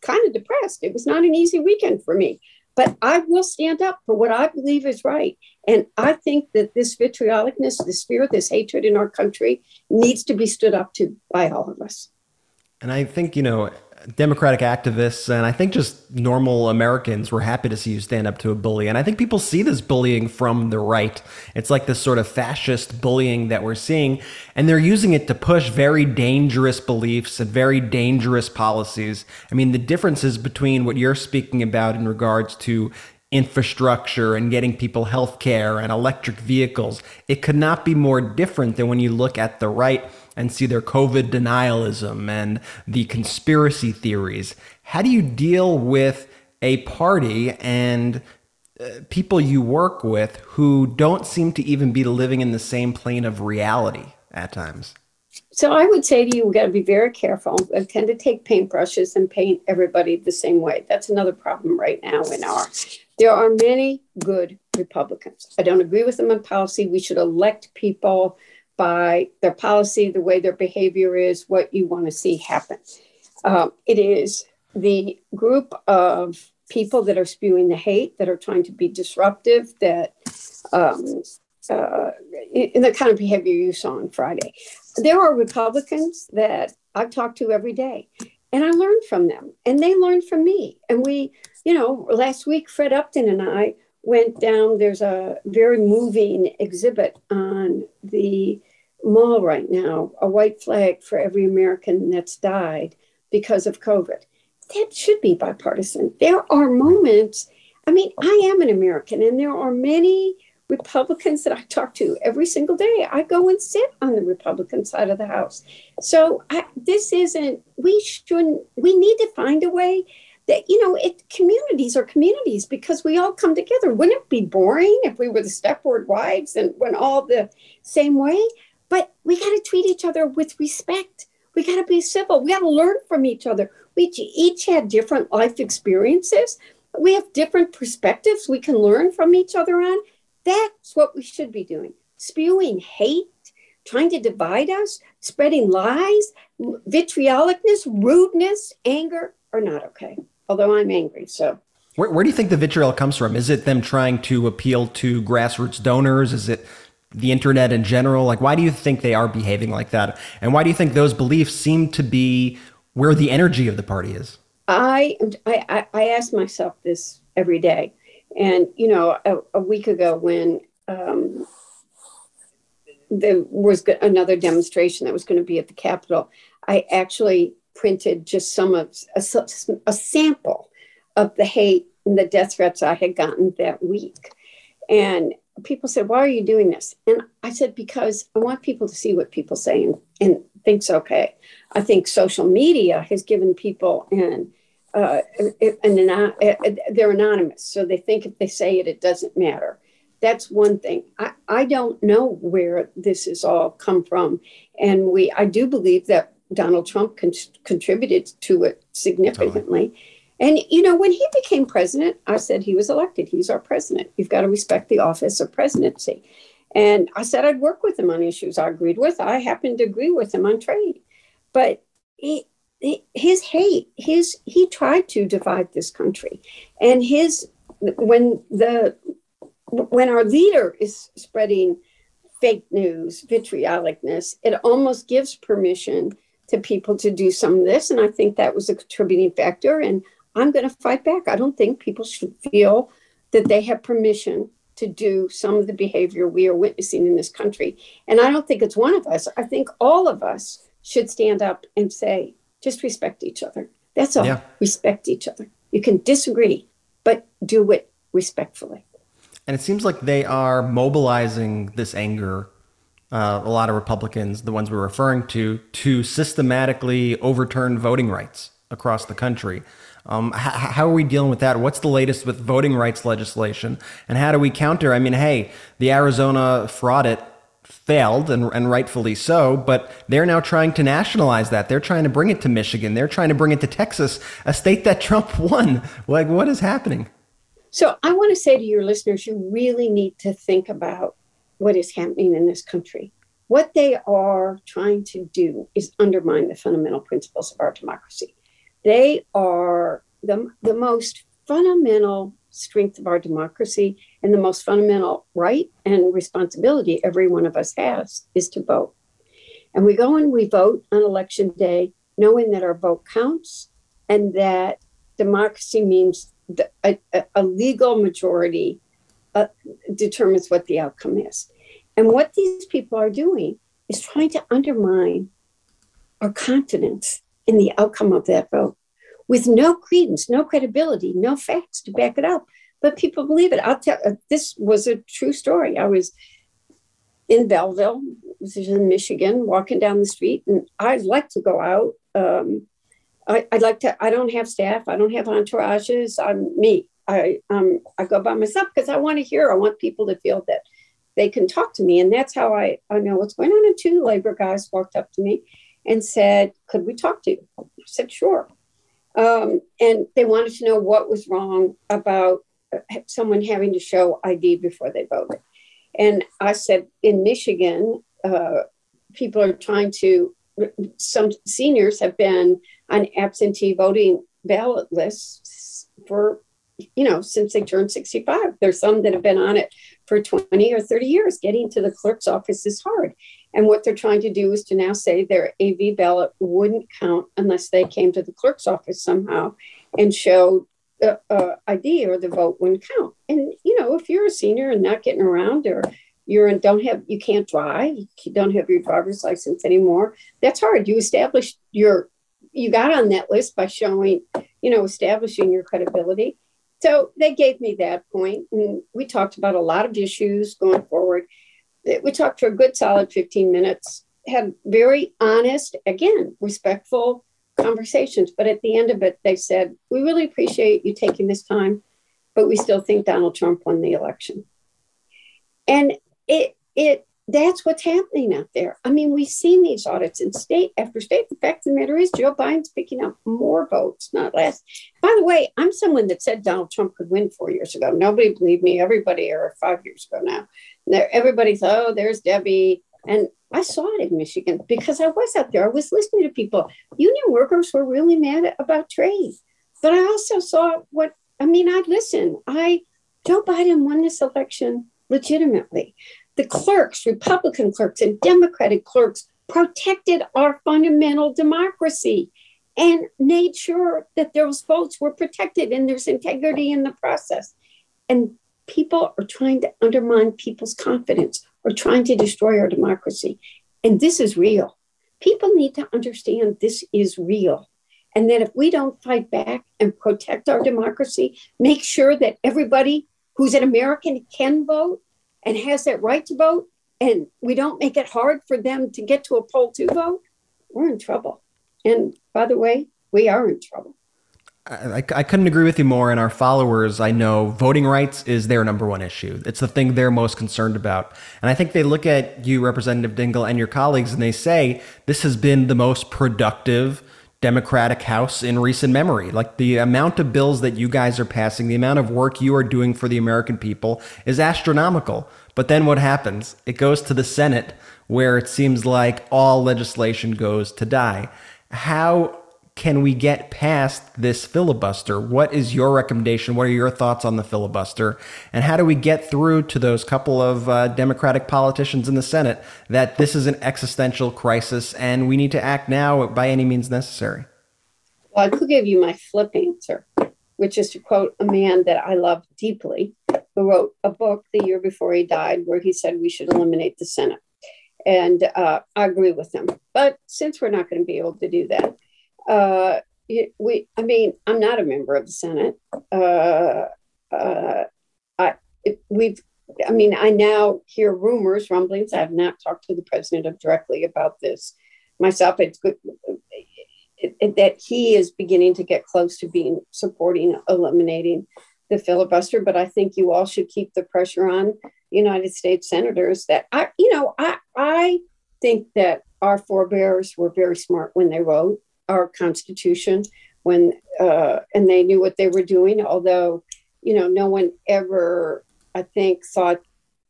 kind of depressed. It was not an easy weekend for me, but I will stand up for what I believe is right. And I think that this vitriolicness, this fear, this hatred in our country needs to be stood up to by all of us. And I think, you know, Democratic activists and I think just normal Americans were happy to see you stand up to a bully. And I think people see this bullying from the right. It's like this sort of fascist bullying that we're seeing. And they're using it to push very dangerous beliefs and very dangerous policies. I mean, the differences between what you're speaking about in regards to infrastructure and getting people health care and electric vehicles, it could not be more different than when you look at the right and see their COVID denialism and the conspiracy theories. How do you deal with a party and uh, people you work with who don't seem to even be living in the same plane of reality at times? So I would say to you, we got to be very careful. I tend to take paintbrushes and paint everybody the same way. That's another problem right now in our. There are many good Republicans. I don't agree with them on policy. We should elect people by their policy, the way their behavior is, what you want to see happen. Um, it is the group of people that are spewing the hate, that are trying to be disruptive, that um, uh, in the kind of behavior you saw on Friday. There are Republicans that I talk to every day, and I learn from them, and they learn from me. And we, you know, last week, Fred Upton and I went down. There's a very moving exhibit on the mall right now a white flag for every American that's died because of COVID. That should be bipartisan. There are moments, I mean, I am an American, and there are many Republicans that I talk to every single day. I go and sit on the Republican side of the House. So I, this isn't, we shouldn't, we need to find a way that, you know, it communities are communities because we all come together. Wouldn't it be boring if we were the Stepford wives and went all the same way? But we got to treat each other with respect. We got to be civil. We got to learn from each other. We each had different life experiences. We have different perspectives we can learn from each other on. That's what we should be doing. Spewing hate, trying to divide us, spreading lies, vitriolicness, rudeness, anger are not okay. Although I'm angry, so where, where, do you think the vitriol comes from? Is it them trying to appeal to grassroots donors? Is it the internet in general? Like, why do you think they are behaving like that? And why do you think those beliefs seem to be where the energy of the party is? I, I, I ask myself this every day. And, you know, a, a week ago when um, there was another demonstration that was going to be at the Capitol, I actually printed just some of a, a sample of the hate and the death threats I had gotten that week. And people said, Why are you doing this? And I said, Because I want people to see what people say and, and think's okay. I think social media has given people an, uh, an, an, they're anonymous. So they think if they say it, it doesn't matter. That's one thing. I, I don't know where this has all come from. And we, I do believe that Donald Trump con- contributed to it significantly. Totally. And, you know, when he became president, I said he was elected. He's our president. You've got to respect the office of presidency. And I said I'd work with him on issues I agreed with. I happened to agree with him on trade. But he, he, his hate, his he tried to divide this country. And his when the when our leader is spreading fake news, vitriolicness, it almost gives permission to people to do some of this. And I think that was a contributing factor. And I'm going to fight back. I don't think people should feel that they have permission to do some of the behavior we are witnessing in this country. And I don't think it's one of us. I think all of us should stand up and say, just respect each other. That's all. Yeah. Respect each other. You can disagree, but do it respectfully. And it seems like they are mobilizing this anger, uh, a lot of Republicans, the ones we're referring to, to systematically overturn voting rights across the country. Um, h- how are we dealing with that? What's the latest with voting rights legislation? And how do we counter? I mean, hey, the Arizona fraud it failed and, and rightfully so, but they're now trying to nationalize that. They're trying to bring it to Michigan. They're trying to bring it to Texas, a state that Trump won. Like, what is happening? So I want to say to your listeners, you really need to think about what is happening in this country. what they are trying to do is undermine the fundamental principles of our democracy. They are the, the most fundamental strength of our democracy and the most fundamental right and responsibility every one of us has is to vote. And we go and we vote on election day, knowing that our vote counts and that democracy means the, a, a, legal majority uh, determines what the outcome is. And what these people are doing is trying to undermine our confidence in the outcome of that vote with no credence, no credibility, no facts to back it up. But people believe it. I'll tell uh, this was a true story. I was in Belleville, which is in Michigan, walking down the street, and I'd like to go out. Um, I, would like to. I don't have staff. I don't have entourages. I'm me. I um I go by myself because I want to hear. I want people to feel that they can talk to me, and that's how I I know what's going on. And two labor guys walked up to me and said, "Could we talk to you?" I said, "Sure." Um, and they wanted to know what was wrong about uh, someone having to show ID before they voted. And I said, in Michigan, uh, people are trying to, some seniors have been on absentee voting ballot lists for, you know, since they turned 65. There's some that have been on it for 20 or 30 years. Getting to the clerk's office is hard. And what they're trying to do is to now say their AV ballot wouldn't count unless they came to the clerk's office somehow and showed uh, uh, ID or the vote wouldn't count. And you know, if you're a senior and not getting around, or you're and don't have, you can't drive, you don't have your driver's license anymore. That's hard. You establish your, you got on that list by showing, you know, establishing your credibility. So they gave me that point, and we talked about a lot of issues going forward we talked for a good solid 15 minutes, had very honest, again, respectful conversations. But at the end of it, they said, We really appreciate you taking this time, but we still think Donald Trump won the election. And it, it, that's what's happening out there. I mean, we've seen these audits in state after state. The fact of the matter is, Joe Biden's picking up more votes, not less. By the way, I'm someone that said Donald Trump could win four years ago. Nobody believed me. Everybody, or five years ago now. Everybody thought, oh, there's Debbie. And I saw it in Michigan because I was out there. I was listening to people. Union workers were really mad about trade. But I also saw what, I mean, I listened. I, Joe Biden won this election legitimately. The clerks, Republican clerks and Democratic clerks, protected our fundamental democracy and made sure that those votes were protected and there's integrity in the process. And people are trying to undermine people's confidence or trying to destroy our democracy. And this is real. People need to understand this is real. And that if we don't fight back and protect our democracy, make sure that everybody who's an American can vote and has that right to vote, and we don't make it hard for them to get to a poll to vote, we're in trouble. And by the way, we are in trouble. I, I, couldn't agree with you more. And our followers, I know voting rights is their number one issue. It's the thing they're most concerned about. And I think they look at you, Representative Dingell, and your colleagues, and they say this has been the most productive Democratic House in recent memory. Like the amount of bills that you guys are passing, the amount of work you are doing for the American people is astronomical. But then what happens? It goes to the Senate, where it seems like all legislation goes to die. How can we get past this filibuster? What is your recommendation? What are your thoughts on the filibuster? And how do we get through to those couple of uh, Democratic politicians in the Senate that this is an existential crisis and we need to act now by any means necessary? Well, I could give you my flip answer, which is to quote a man that I love deeply, who wrote a book the year before he died where he said we should eliminate the Senate. And uh, I agree with him. But since we're not going to be able to do that, uh, we, I mean, I'm not a member of the Senate. Uh, uh, I, we've, I mean, I now hear rumors, rumblings. I have not talked to the president directly about this myself. It's good that he is beginning to get close to being supporting eliminating the filibuster. But I think you all should keep the pressure on United States senators. That I, you know, I, I think that our forebears were very smart when they wrote our Constitution when uh, and they knew what they were doing. Although, you know, no one ever, I think, thought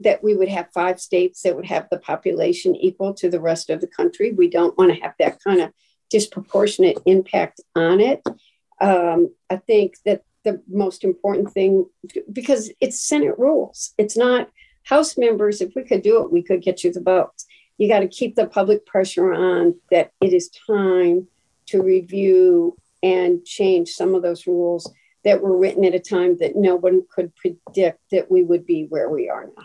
that we would have five states that would have the population equal to the rest of the country. We don't want to have that kind of disproportionate impact on it. Um, I think that the most important thing, because it's Senate rules, it's not House members. If we could do it, we could get you the votes. You got to keep the public pressure on that it is time to review and change some of those rules that were written at a time that no one could predict that we would be where we are now.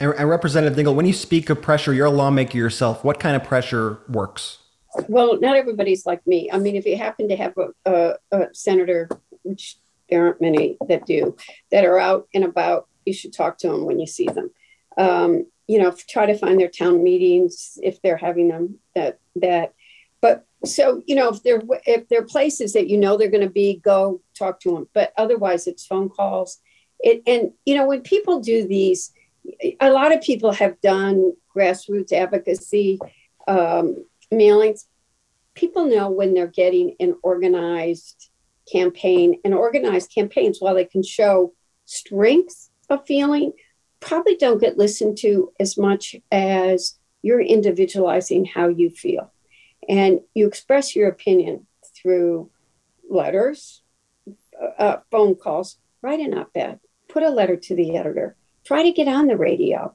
And, and Representative Dingell, when you speak of pressure, you're a lawmaker yourself. What kind of pressure works? Well, not everybody's like me. I mean, if you happen to have a, a, a senator, which there aren't many that do, that are out and about, you should talk to them when you see them. Um, you know, try to find their town meetings if they're having them. That that, but so you know, if they're if they're places that you know they're going to be, go talk to them. But otherwise, it's phone calls. It and you know when people do these, a lot of people have done grassroots advocacy um, mailings. People know when they're getting an organized campaign and organized campaigns while they can show strength of feeling probably don't get listened to as much as you're individualizing how you feel and you express your opinion through letters uh, phone calls write an op-ed put a letter to the editor try to get on the radio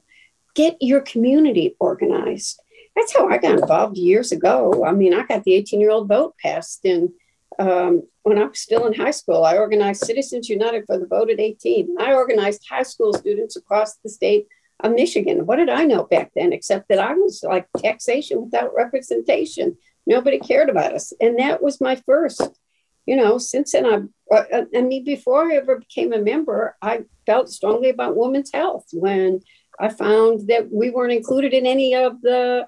get your community organized. That's how i got involved years ago. I mean i got the 18 year old vote passed in um, when I was still in high school, I organized Citizens United for the Vote at 18. I organized high school students across the state of Michigan. What did I know back then, except that I was like taxation without representation? Nobody cared about us. And that was my first, you know, since then, I, uh, I mean, before I ever became a member, I felt strongly about women's health when I found that we weren't included in any of the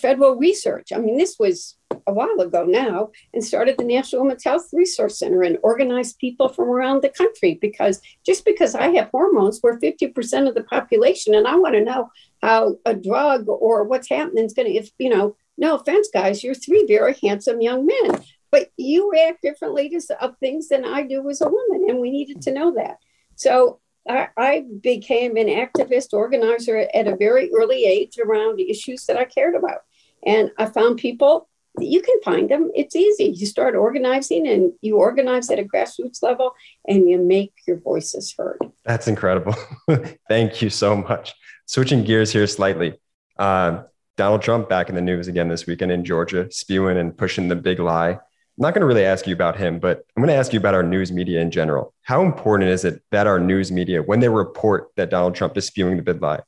federal research. I mean, this was a while ago now, and started the National Women's Health Resource Center and organized people from around the country because just because I have hormones, we're 50% of the population, and I want to know how a drug or what's happening is going to, if you know, no offense, guys, you're three very handsome young men, but you react differently to things than I do as a woman, and we needed to know that. So I, I became an activist organizer at a very early age around issues that I cared about. And I found people, you can find them. It's easy. You start organizing and you organize at a grassroots level and you make your voices heard. That's incredible. Thank you so much. Switching gears here slightly. Uh, Donald Trump back in the news again this weekend in Georgia, spewing and pushing the big lie I'm not going to really ask you about him, but I'm going to ask you about our news media in general. How important is it that our news media, when they report that Donald Trump is spewing the big lie,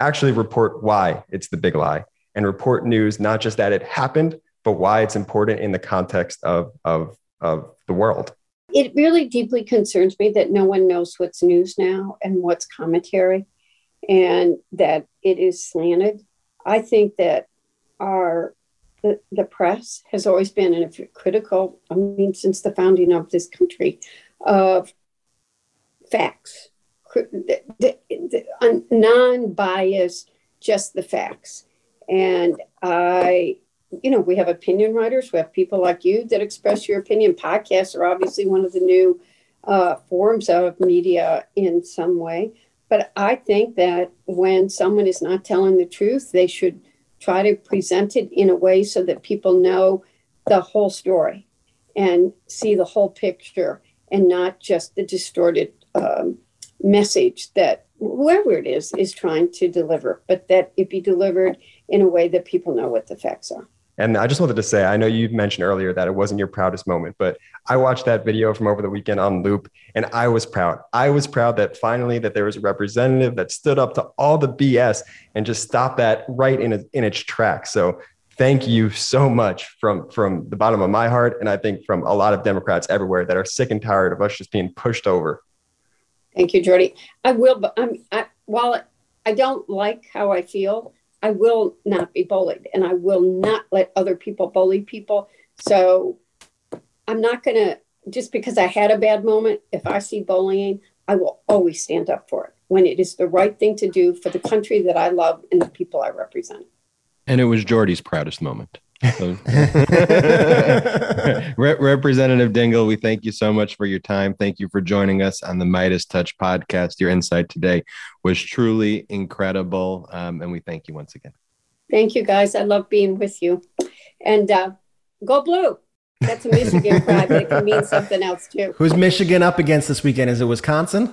actually report why it's the big lie and report news, not just that it happened, but why it's important in the context of, of, of the world? It really deeply concerns me that no one knows what's news now and what's commentary and that it is slanted. I think that our the, the press has always been in a critical, I mean, since the founding of this country, of facts, the, the, the non biased, just the facts. And I, you know, we have opinion writers, we have people like you that express your opinion. Podcasts are obviously one of the new uh, forms of media in some way. But I think that when someone is not telling the truth, they should try to present it in a way so that people know the whole story and see the whole picture and not just the distorted um, message that whoever it is is trying to deliver, but that it be delivered in a way that people know what the facts are. And I just wanted to say, I know you mentioned earlier that it wasn't your proudest moment, but I watched that video from over the weekend on loop and I was proud. I was proud that finally that there was a representative that stood up to all the BS and just stopped that right in, in its track. So thank you so much from, from the bottom of my heart. And I think from a lot of Democrats everywhere that are sick and tired of us just being pushed over. Thank you, Jordy. I will, but I'm, I, while I don't like how I feel, I will not be bullied and I will not let other people bully people. So I'm not going to, just because I had a bad moment, if I see bullying, I will always stand up for it when it is the right thing to do for the country that I love and the people I represent. And it was Jordy's proudest moment. So- Re- Representative Dingell, we thank you so much for your time. Thank you for joining us on the Meidas Touch podcast. Your insight today was truly incredible, um, and we thank you once again. Thank you, guys. I love being with you. And uh, go blue. That's a Michigan pride, but it can mean something else too. Who's Michigan up against this weekend? Is it Wisconsin?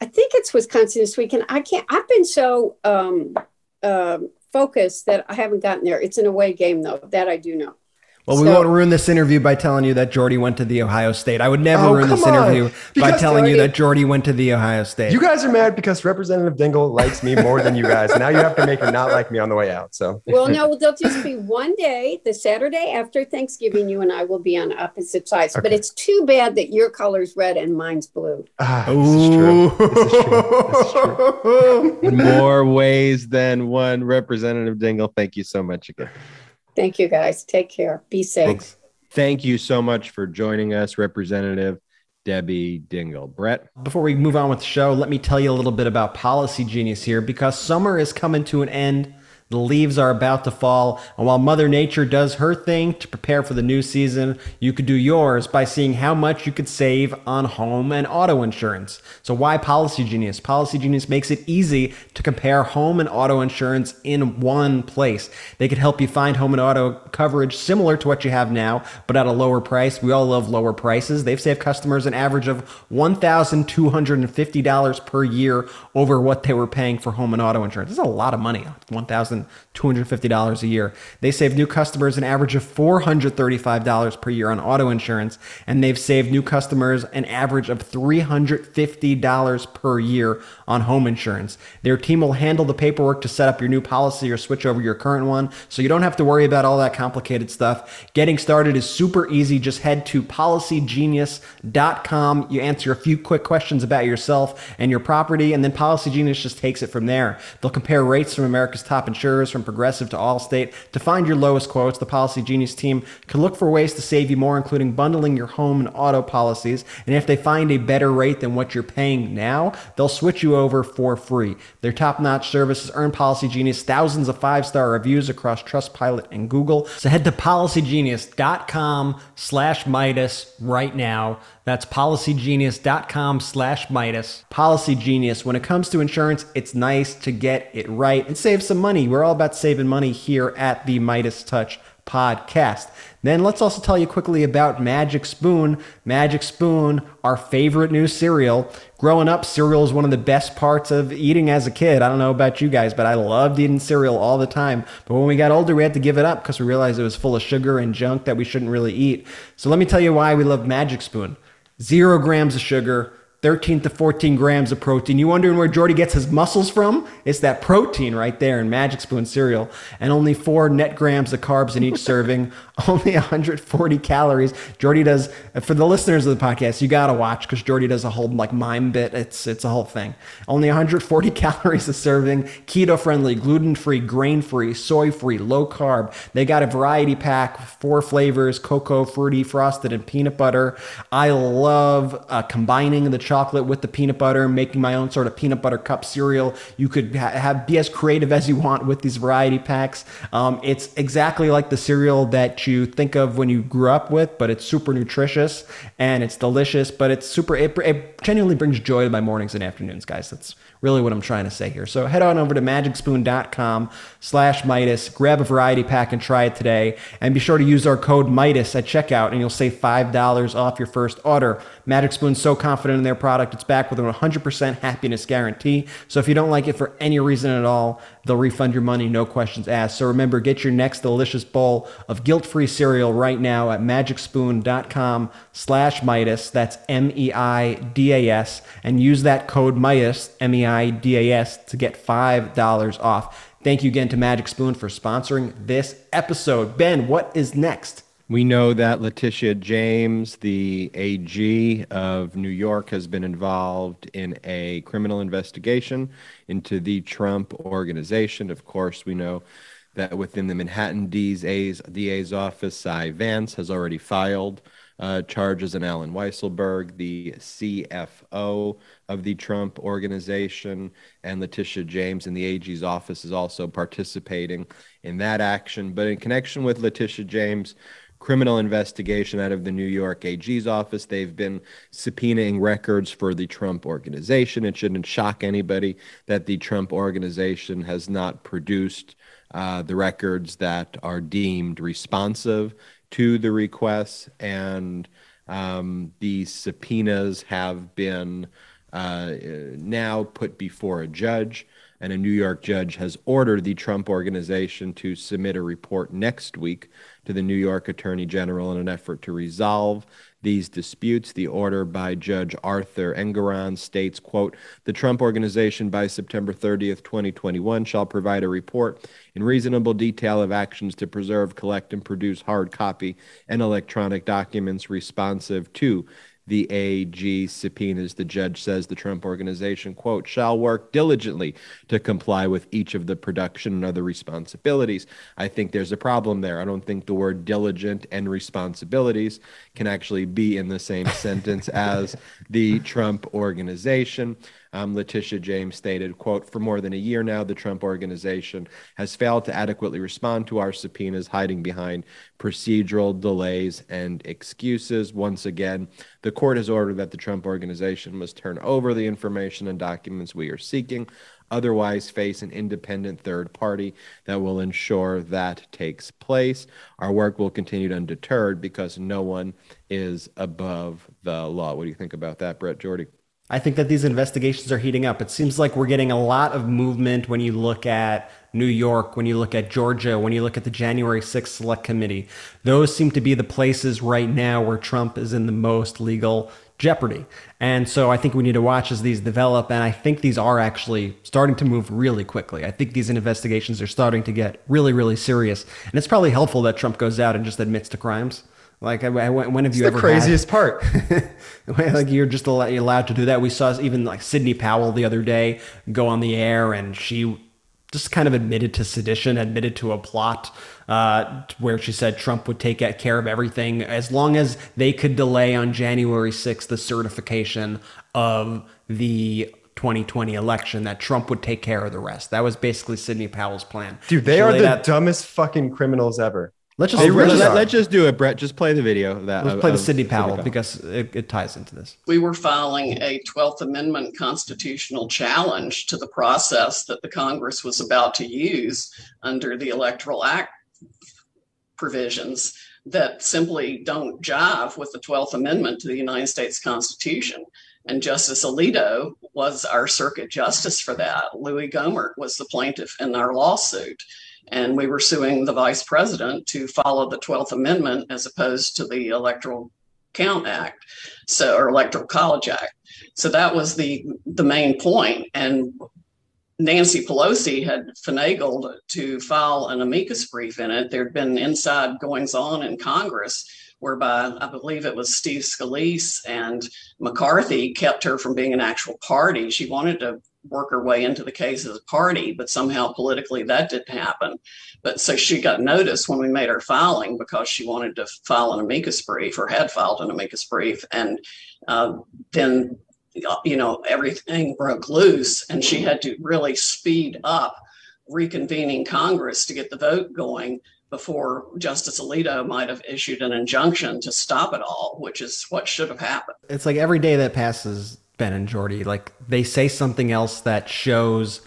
I think it's Wisconsin this weekend. I can't. I've been so um, um focused that I haven't gotten there. It's an away game, though. That I do know. Well, we So- won't ruin this interview by telling you that Jordy went to the Ohio State. I would never Oh, ruin this interview by Because telling you that Jordy went to the Ohio State. You guys are mad because Representative Dingell likes me more than you guys. Now you have to make her not like me on the way out. So Well, no, there'll just be one day, the Saturday after Thanksgiving. You and I will be on opposite sides. But it's too bad that your color's red and mine's blue. ah, this is true. This is true. This is true. More ways than one, Representative Dingell, thank you so much again. Thank you, guys. Take care. Be safe. Thanks. Thank you so much for joining us, Representative Debbie Dingell. Brett? Before we move on with the show, let me tell you a little bit about Policy Genius here because summer is coming to an end. The leaves are about to fall, and while Mother Nature does her thing to prepare for the new season, you could do yours by seeing how much you could save on home and auto insurance. So, why Policy Genius? Policy Genius makes it easy to compare home and auto insurance in one place. They could help you find home and auto coverage similar to what you have now, but at a lower price. We all love lower prices. They've saved customers an average of $1,250 per year over what they were paying for home and auto insurance. That's a lot of money, $1,250 a year. They save new customers an average of $435 per year on auto insurance, and they've saved new customers an average of $350 per year on home insurance. Their team will handle the paperwork to set up your new policy or switch over your current one, so you don't have to worry about all that complicated stuff. Getting started is super easy. Just head to policygenius.com. You answer a few quick questions about yourself and your property, and then Policy Genius just takes it from there. They'll compare rates from America's top insurers, from Progressive to Allstate. To find your lowest quotes, the Policy Genius team can look for ways to save you more, including bundling your home and auto policies. And if they find a better rate than what you're paying now, they'll switch you over for free. Their top-notch services earn Policy Genius thousands of five-star reviews across Trustpilot and Google. So head to policygenius.com slash Meidas right now. That's policygenius.com slash Meidas. Policy Genius. When it comes to insurance, it's nice to get it right and save some money. We're all about saving money here at the Meidas Touch podcast. Then let's also tell you quickly about Magic Spoon. Magic Spoon, our favorite new cereal. Growing up, cereal is one of the best parts of eating as a kid. I don't know about you guys, but I loved eating cereal all the time. But when we got older, we had to give it up because we realized it was full of sugar and junk that we shouldn't really eat. So let me tell you why we love Magic Spoon. Zero grams of sugar, 13 to 14 grams of protein. You wondering where Jordy gets his muscles from? It's that protein right there in Magic Spoon cereal. And only four net grams of carbs in each serving, only 140 calories. Jordy does, for the listeners of the podcast, you gotta watch because Jordy does a whole like mime bit. It's it's a whole thing. Only 140 calories a serving, keto friendly, gluten free, grain free, soy free, low carb. They got a variety pack, four flavors: cocoa, fruity, frosted, and peanut butter. I love uh, combining the chocolate with the peanut butter, making my own sort of peanut butter cup cereal. You could ha- have be as creative as you want with these variety packs. Um, it's exactly like the cereal that you think of when you grew up with, but it's super nutritious and it's delicious. But it's super. It, it genuinely brings joy to my mornings and afternoons, guys. That's really what I'm trying to say here. So head on over to magicspoon.com slash Meidas, grab a variety pack and try it today. And be sure to use our code Meidas at checkout and you'll save $5 off your first order. Magic Spoon's so confident in their product, it's backed with a 100% happiness guarantee. So if you don't like it for any reason at all, they'll refund your money, no questions asked. So remember, get your next delicious bowl of guilt-free cereal right now at magicspoon.com slash Meidas. That's M-E-I-D-A-S. And use that code Meidas, M-E-I-D-A-S, to get $5 off. Thank you again to Magic Spoon for sponsoring this episode. Ben, what is next? We know that Letitia James, the AG of New York, has been involved in a criminal investigation into the Trump organization. Of course, we know that within the Manhattan DA's, DA's office, Cy Vance has already filed uh, charges in Allen Weisselberg, the CFO of the Trump organization, and Letitia James in the AG's office is also participating in that action. But in connection with Letitia James, criminal investigation out of the New York AG's office. They've been subpoenaing records for the Trump organization. It shouldn't shock anybody that the Trump organization has not produced uh, the records that are deemed responsive to the requests. And um, these subpoenas have been uh, now put before a judge and a New York judge has ordered the Trump organization to submit a report next week to the New York Attorney General in an effort to resolve these disputes. The order by Judge Arthur Engoron states, quote, the Trump organization by September 30th, 2021 shall provide a report in reasonable detail of actions to preserve, collect, and produce hard copy and electronic documents responsive to the AG subpoenas. The judge says the Trump organization, quote, shall work diligently to comply with each of the production and other responsibilities. I think there's a problem there. I don't think the word diligent and responsibilities can actually be in the same sentence as the Trump organization. Um, Letitia James stated, quote, for more than a year now, the Trump organization has failed to adequately respond to our subpoenas, hiding behind procedural delays and excuses. Once again, the court has ordered that the Trump organization must turn over the information and documents we are seeking, otherwise face an independent third party that will ensure that takes place. Our work will continue undeterred because no one is above the law. What do you think about that, Brett Jordy? I think that these investigations are heating up. It seems like we're getting a lot of movement when you look at New York, when you look at Georgia, when you look at the January 6th Select Committee. Those seem to be the places right now where Trump is in the most legal jeopardy. And so I think we need to watch as these develop. And I think these are actually starting to move really quickly. I think these investigations are starting to get really, really serious. And it's probably helpful that Trump goes out and just admits to crimes. Like, when have you it's ever the craziest had, part? like you're just allowed to do that. We saw even like Sidney Powell the other day go on the air, and she just kind of admitted to sedition, admitted to a plot uh, where she said Trump would take care of everything as long as they could delay on January 6th the certification of the 2020 election that Trump would take care of the rest. That was basically Sidney Powell's plan. Dude, they she are the out- dumbest fucking criminals ever. Let's just, really let, us just do it, Brett. Just play the video of that. Let's of, play the Sidney Powell, Powell, because it, it ties into this. We were filing a 12th Amendment constitutional challenge to the process that the Congress was about to use under the Electoral Act provisions that simply don't jive with the 12th Amendment to the United States Constitution. And Justice Alito was our circuit justice for that. Louis Gohmert was the plaintiff in our lawsuit. And we were suing the vice president to follow the 12th Amendment as opposed to the Electoral Count Act, so or Electoral College Act. So that was the the main point. And Nancy Pelosi had finagled to file an amicus brief in it. There'd been inside goings on in Congress whereby I believe it was Steve Scalise and McCarthy kept her from being an actual party. She wanted to work her way into the case as a party, but somehow politically that didn't happen. But so she got notice when we made our filing because she wanted to file an amicus brief or had filed an amicus brief. And uh, then, you know, everything broke loose and she had to really speed up reconvening Congress to get the vote going before Justice Alito might have issued an injunction to stop it all, which is what should have happened. It's like every day that passes Ben and Jordy. Like they say something else that shows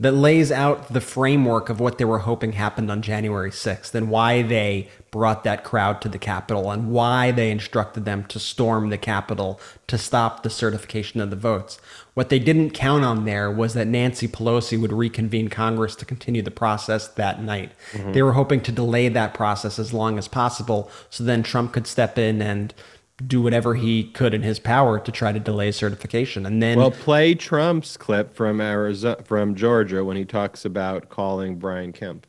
that lays out the framework of what they were hoping happened on January 6th and why they brought that crowd to the Capitol and why they instructed them to storm the Capitol to stop the certification of the votes. What they didn't count on there was that Nancy Pelosi would reconvene Congress to continue the process that night. Mm-hmm. They were hoping to delay that process as long as possible so then Trump could step in and do whatever he could in his power to try to delay certification. And then Well, play Trump's clip from Arizona from Georgia when he talks about calling Brian Kemp.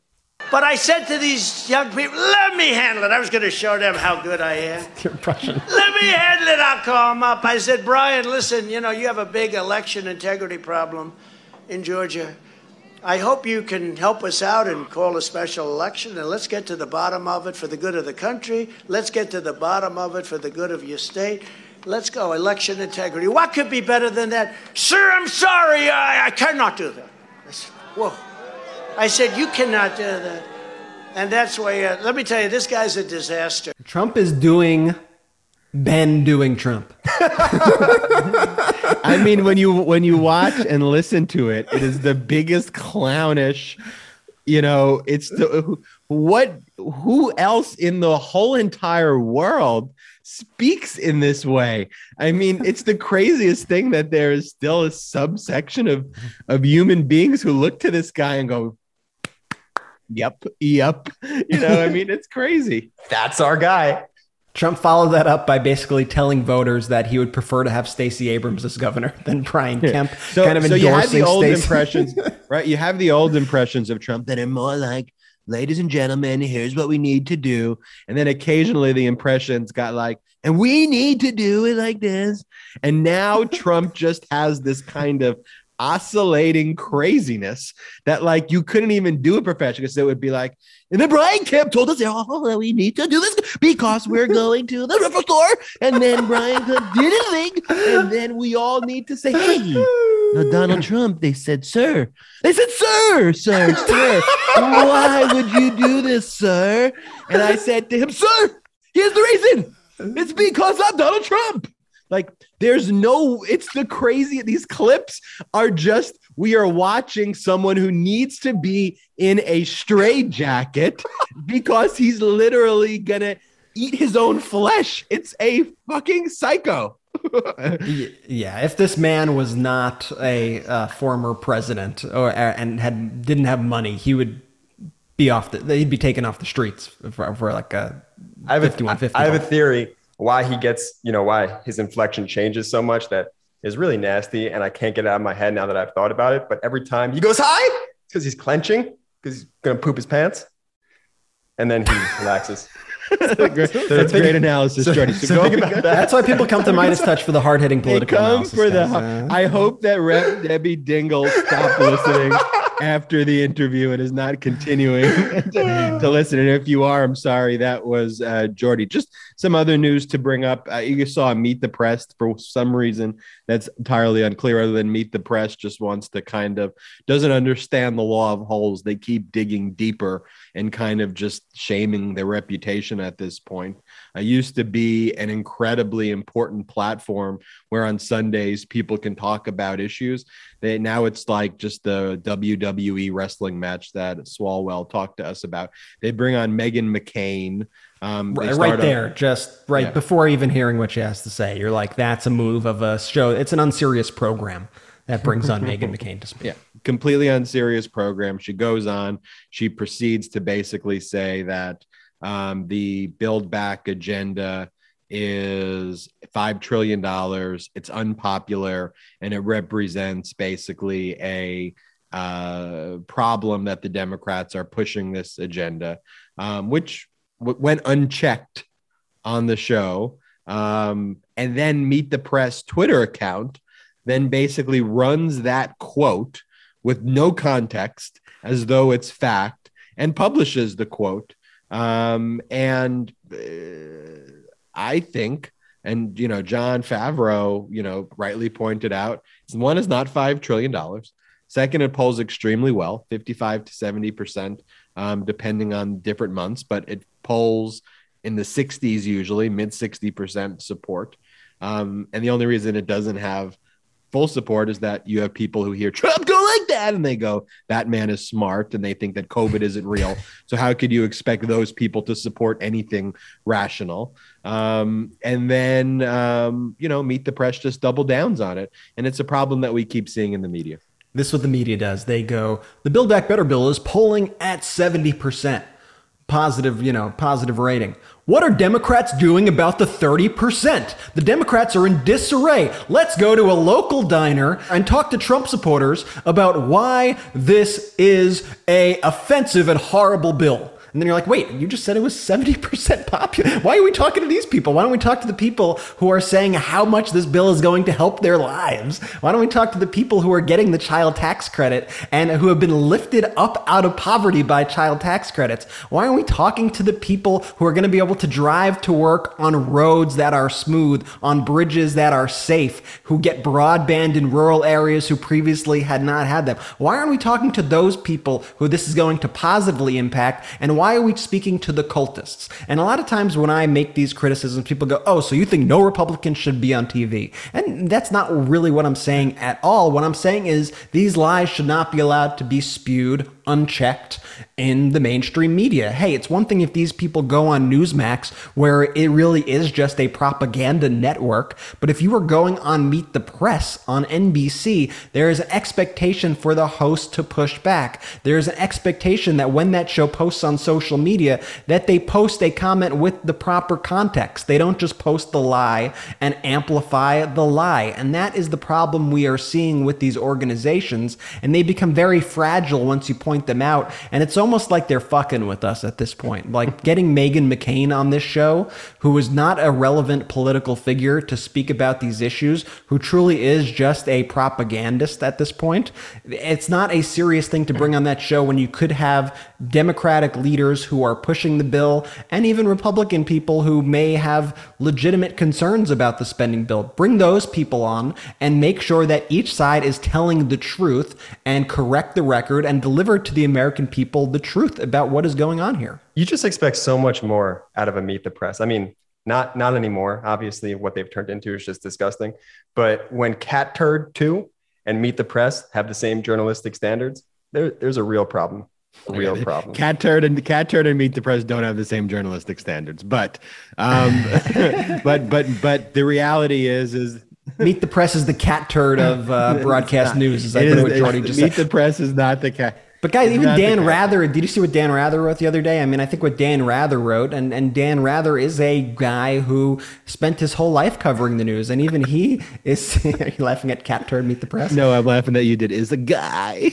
But I said to these young people, let me handle it. I was going to show them how good I am. Your impression. Let me handle it. I'll call them up. I said, Brian, listen, you know, you have a big election integrity problem in Georgia. I hope you can help us out and call a special election and let's get to the bottom of it for the good of the country. Let's get to the bottom of it for the good of your state. Let's go. Election integrity. What could be better than that? Sir, I'm sorry. I, I cannot do that. I said, Whoa. I said, You cannot do that. And that's why, uh, let me tell you, this guy's a disaster. Trump is doing Ben doing Trump. I mean, when you when you watch and listen to it, it is the biggest clownish. You know, it's the what? Who else in the whole entire world speaks in this way? I mean, it's the craziest thing that there is still a subsection of of human beings who look to this guy and go, "Yep, yep." You know, I mean, it's crazy. That's our guy. Trump followed that up by basically telling voters that he would prefer to have Stacey Abrams as governor than Brian Kemp. So, kind of so you have the endorsing old Stacey. impressions, right? You have the old impressions of Trump that are more like, ladies and gentlemen, here's what we need to do. And then occasionally the impressions got like, and we need to do it like this. And now Trump just has this kind of oscillating craziness that like you couldn't even do it professionally because it would be like, and then Brian Kemp told us, oh, we need to do this because we're going to the liquor store. And then Brian Kemp did a thing. And then we all need to say, hey, now, Donald Trump, they said, sir. They said, sir, sir, sir. Why would you do this, sir? And I said to him, sir, here's the reason. It's because I'm Donald Trump. Like, there's no, it's the crazy. These clips are just, we are watching someone who needs to be in a straight jacket because he's literally gonna eat his own flesh. It's a fucking psycho. Yeah, if this man was not a uh, former president or and had didn't have money, he would be off the he'd be taken off the streets for, for like a I have a, 5150 I have a theory why he gets, you know, why his inflection changes so much that is really nasty. And I can't get it out of my head now that I've thought about it. But every time he goes high, it's because he's clenching, because he's going to poop his pants. And then he relaxes. Great- That's think- great analysis, So, Jordy. so go- think about that. That's why people come to Meidas Touch for the hard hitting They political come analysis. for the. guys. I hope that Rep Debbie Dingell stopped listening after the interview and is not continuing to, to listen. And if you are, I'm sorry. That was uh, Jordy. Just some other news to bring up. Uh, you saw Meet the Press for some reason that's entirely unclear. Other than Meet the Press just wants to kind of doesn't understand the law of holes. They keep digging deeper and kind of just shaming their reputation at this point. I used to be an incredibly important platform where on Sundays people can talk about issues. They now it's like just the WWE wrestling match that Swalwell talked to us about. They bring on Meghan McCain. Um, right, right there, just right Yeah. before even hearing what she has to say, you're like, that's a move of a show. It's an unserious program that brings on Meghan McCain to speak. Yeah, completely unserious program. She goes on. She proceeds to basically say that um, the Build Back agenda is five trillion dollars. It's unpopular, and it represents basically a uh, problem that the Democrats are pushing this agenda, um, which w- went unchecked on the show. Um, and then Meet the Press Twitter account then basically runs that quote with no context as though it's fact and publishes the quote. Um, and uh, I think, and you know, Jon Favreau, you know, rightly pointed out, one is not five trillion dollars. Second, it polls extremely well, 55 to 70 percent, um, depending on different months, but it polls in the 60s usually, mid 60 percent support. Um, and the only reason it doesn't have full support is that you have people who hear Trump that and they go, that man is smart and they think that COVID isn't real. So how could you expect those people to support anything rational? Um, and then, um, you know, Meet the Press just double downs on it. And it's a problem that we keep seeing in the media. This is what the media does. They go, the Build Back Better bill is polling at 70%. Positive, you know, positive rating. What are Democrats doing about the 30%? The Democrats are in disarray. Let's go to a local diner and talk to Trump supporters about why this is a offensive and horrible bill. And then you're like, wait, you just said it was 70% popular. Why are we talking to these people? Why don't we talk to the people who are saying how much this bill is going to help their lives? Why don't we talk to the people who are getting the child tax credit and who have been lifted up out of poverty by child tax credits? Why aren't we talking to the people who are going to be able to drive to work on roads that are smooth, on bridges that are safe, who get broadband in rural areas who previously had not had them? Why aren't we talking to those people who this is going to positively impact? And why are we speaking to the cultists? And a lot of times when I make these criticisms, people go, oh, so you think no Republican should be on TV? And that's not really what I'm saying at all. What I'm saying is these lies should not be allowed to be spewed unchecked in the mainstream media. Hey, it's one thing if these people go on Newsmax where it really is just a propaganda network, but if you are going on Meet the Press on NBC, there is an expectation for the host to push back. There is an expectation that when that show posts on social media that they post a comment with the proper context. They don't just post the lie and amplify the lie. And that is the problem we are seeing with these organizations and they become very fragile once you point point them out. And it's almost like they're fucking with us at this point. Like getting Meghan McCain on this show, who is not a relevant political figure to speak about these issues, who truly is just a propagandist at this point. It's not a serious thing to bring on that show when you could have Democratic leaders who are pushing the bill and even Republican people who may have legitimate concerns about the spending bill. Bring those people on and make sure that each side is telling the truth and correct the record and deliver to the American people the truth about what is going on here. You just expect so much more out of a meet the press. I mean, not not anymore. Obviously, what they've turned into is just disgusting. But when Cat Turd 2 and Meet the Press have the same journalistic standards, there, there's a real problem. Real problem. Cat turd and Cat turd and Meet the Press don't have the same journalistic standards, but um, but but but the reality is is Meet the Press is the cat turd of uh, broadcast news. Is that is- what Jordy just Meet said? the Press is not the cat. But guys, It's even Dan. Rather, did you see what Dan Rather wrote the other day? I mean, I think what Dan Rather wrote, and, and Dan Rather is a guy who spent his whole life covering the news, and even he is. are you laughing at Cat Turd Meet the Press? No, I'm laughing that you did. Is a guy.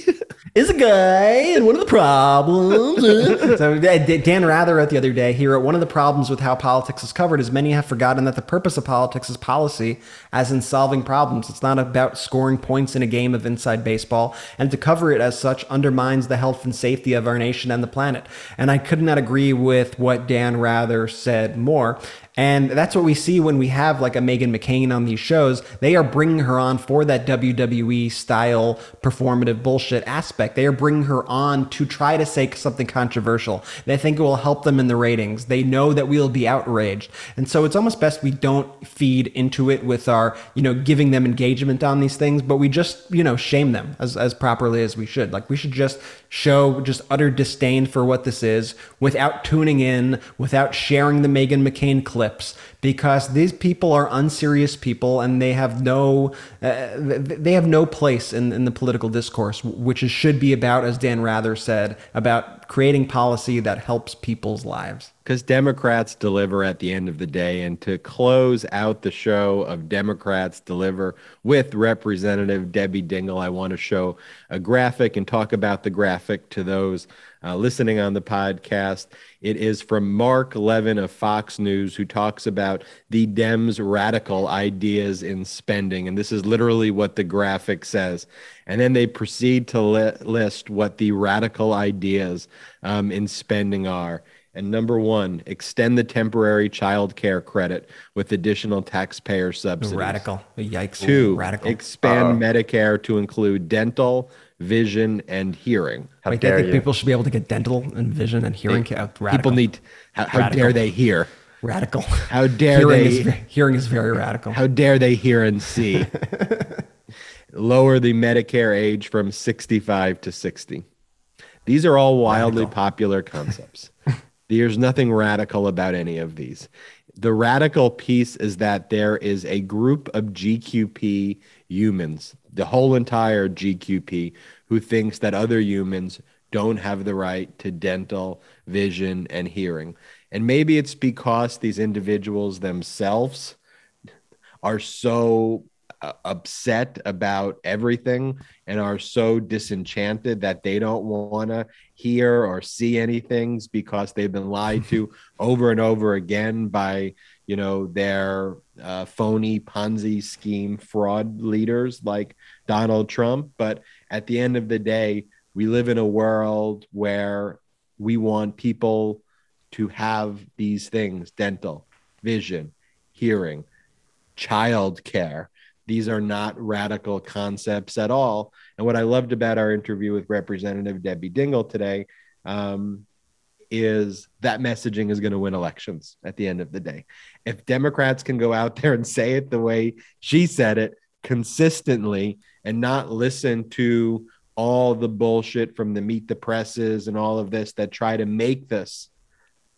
Is a guy, and one of the problems. so Dan Rather wrote the other day. He wrote one of the problems with how politics is covered is many have forgotten that the purpose of politics is policy, as in solving problems. It's not about scoring points in a game of inside baseball, and to cover it as such undermines the health and safety of our nation and the planet. And I could not agree with what Dan Rather said more. And that's what we see when we have like a Meghan McCain on these shows. They are bringing her on for that WWE style performative bullshit aspect. They are bringing her on to try to say something controversial. They think it will help them in the ratings. They know that we'll be outraged. And so it's almost best we don't feed into it with our, you know, giving them engagement on these things, but we just, you know, shame them as, as properly as we should. Like we should just show just utter disdain for what this is without tuning in, without sharing the Meghan McCain clips, because these people are unserious people and they have no uh, they have no place in, in the political discourse, which is, should be about, as Dan Rather said, about creating policy that helps people's lives. because Democrats deliver at the end of the day. And to close out the show of Democrats deliver with Representative Debbie Dingell, I want to show a graphic and talk about the graphic to those uh, listening on the podcast. It is from Mark Levin of Fox News, who talks about the Dems' radical ideas in spending. And this is literally what the graphic says. And then they proceed to li- list what the radical ideas um, in spending are. And number one, extend the temporary child care credit with additional taxpayer subsidies. Radical. Yikes. Two, Radical. expand Medicare to include dental, vision, and hearing. How they dare think you? people should be able to get dental and vision and hearing care. Radical. People need, how, how dare they hear? radical. How dare hearing they? Is, hearing is very radical. How dare they hear and see? Lower the Medicare age from 65 to 60. These are all wildly popular concepts. There's nothing radical about any of these. The radical piece is that there is a group of GQP humans, the whole entire GQP, who thinks that other humans don't have the right to dental, vision, and hearing. And maybe it's because these individuals themselves are so uh, upset about everything and are so disenchanted that they don't want to hear or see anything because they've been lied to over and over again by you know their uh, phony ponzi scheme fraud leaders like donald trump but at the end of the day we live in a world where we want people to have these things dental vision hearing child care these are not radical concepts at all. And what I loved about our interview with Representative Debbie Dingell today um, is that messaging is going to win elections at the end of the day. If Democrats can go out there and say it the way she said it consistently and not listen to all the bullshit from the meet the presses and all of this that try to make this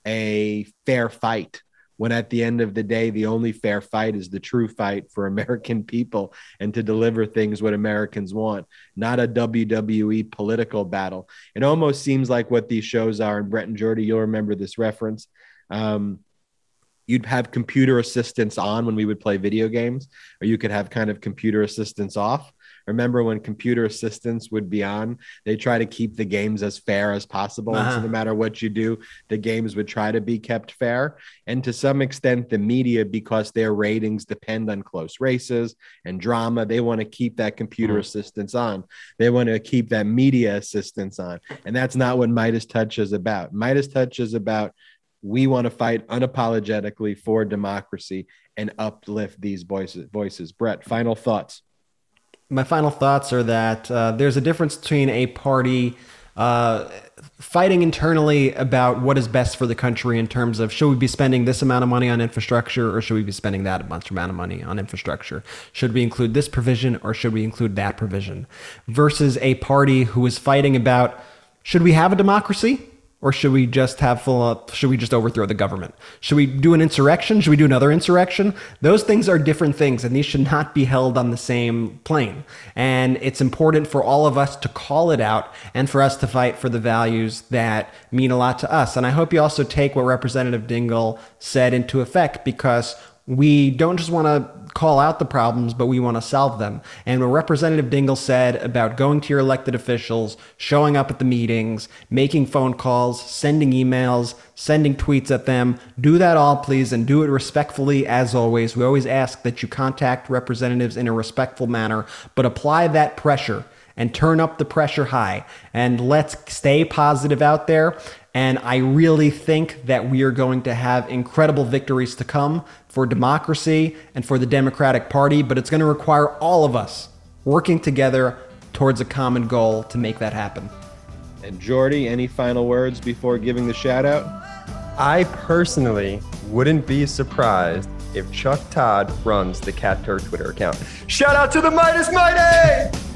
a fair fight when at the end of the day, the only fair fight is the true fight for American people and to deliver things what Americans want, not a WWE political battle. It almost seems like what these shows are. And Brett and Jordy, you'll remember this reference. Um, you'd have computer assistance on when we would play video games, or you could have kind of computer assistance off. Remember when computer assistants would be on, they try to keep the games as fair as possible. Uh-huh. So no matter what you do, the games would try to be kept fair. And to some extent, the media, because their ratings depend on close races and drama, they want to keep that computer mm. assistance on. They want to keep that media assistance on. And that's not what Meidas Touch is about. Meidas Touch is about we want to fight unapologetically for democracy and uplift these voices. Voices. Brett, final thoughts my final thoughts are that uh, there's a difference between a party uh, fighting internally about what is best for the country in terms of should we be spending this amount of money on infrastructure or should we be spending that amount of money on infrastructure? Should we include this provision or should we include that provision? Versus a party who is fighting about should we have a democracy or should we just have full up, should we just overthrow the government? Should we do an insurrection? Should we do another insurrection? Those things are different things and these should not be held on the same plane. And it's important for all of us to call it out and for us to fight for the values that mean a lot to us. And I hope you also take what Representative Dingell said into effect because we don't just want to call out the problems, but we want to solve them. And what Representative Dingell said about going to your elected officials, showing up at the meetings, making phone calls, sending emails, sending tweets at them, do that all, please, and do it respectfully as always. We always ask that you contact representatives in a respectful manner, but apply that pressure and turn up the pressure high. And let's stay positive out there. And I really think that we are going to have incredible victories to come for democracy and for the Democratic Party, but it's going to require all of us working together towards a common goal to make that happen. And Jordy, any final words before giving the shout out? I personally wouldn't be surprised if Chuck Todd runs the Cat Turd Twitter account. Shout out to the Meidas Mighty!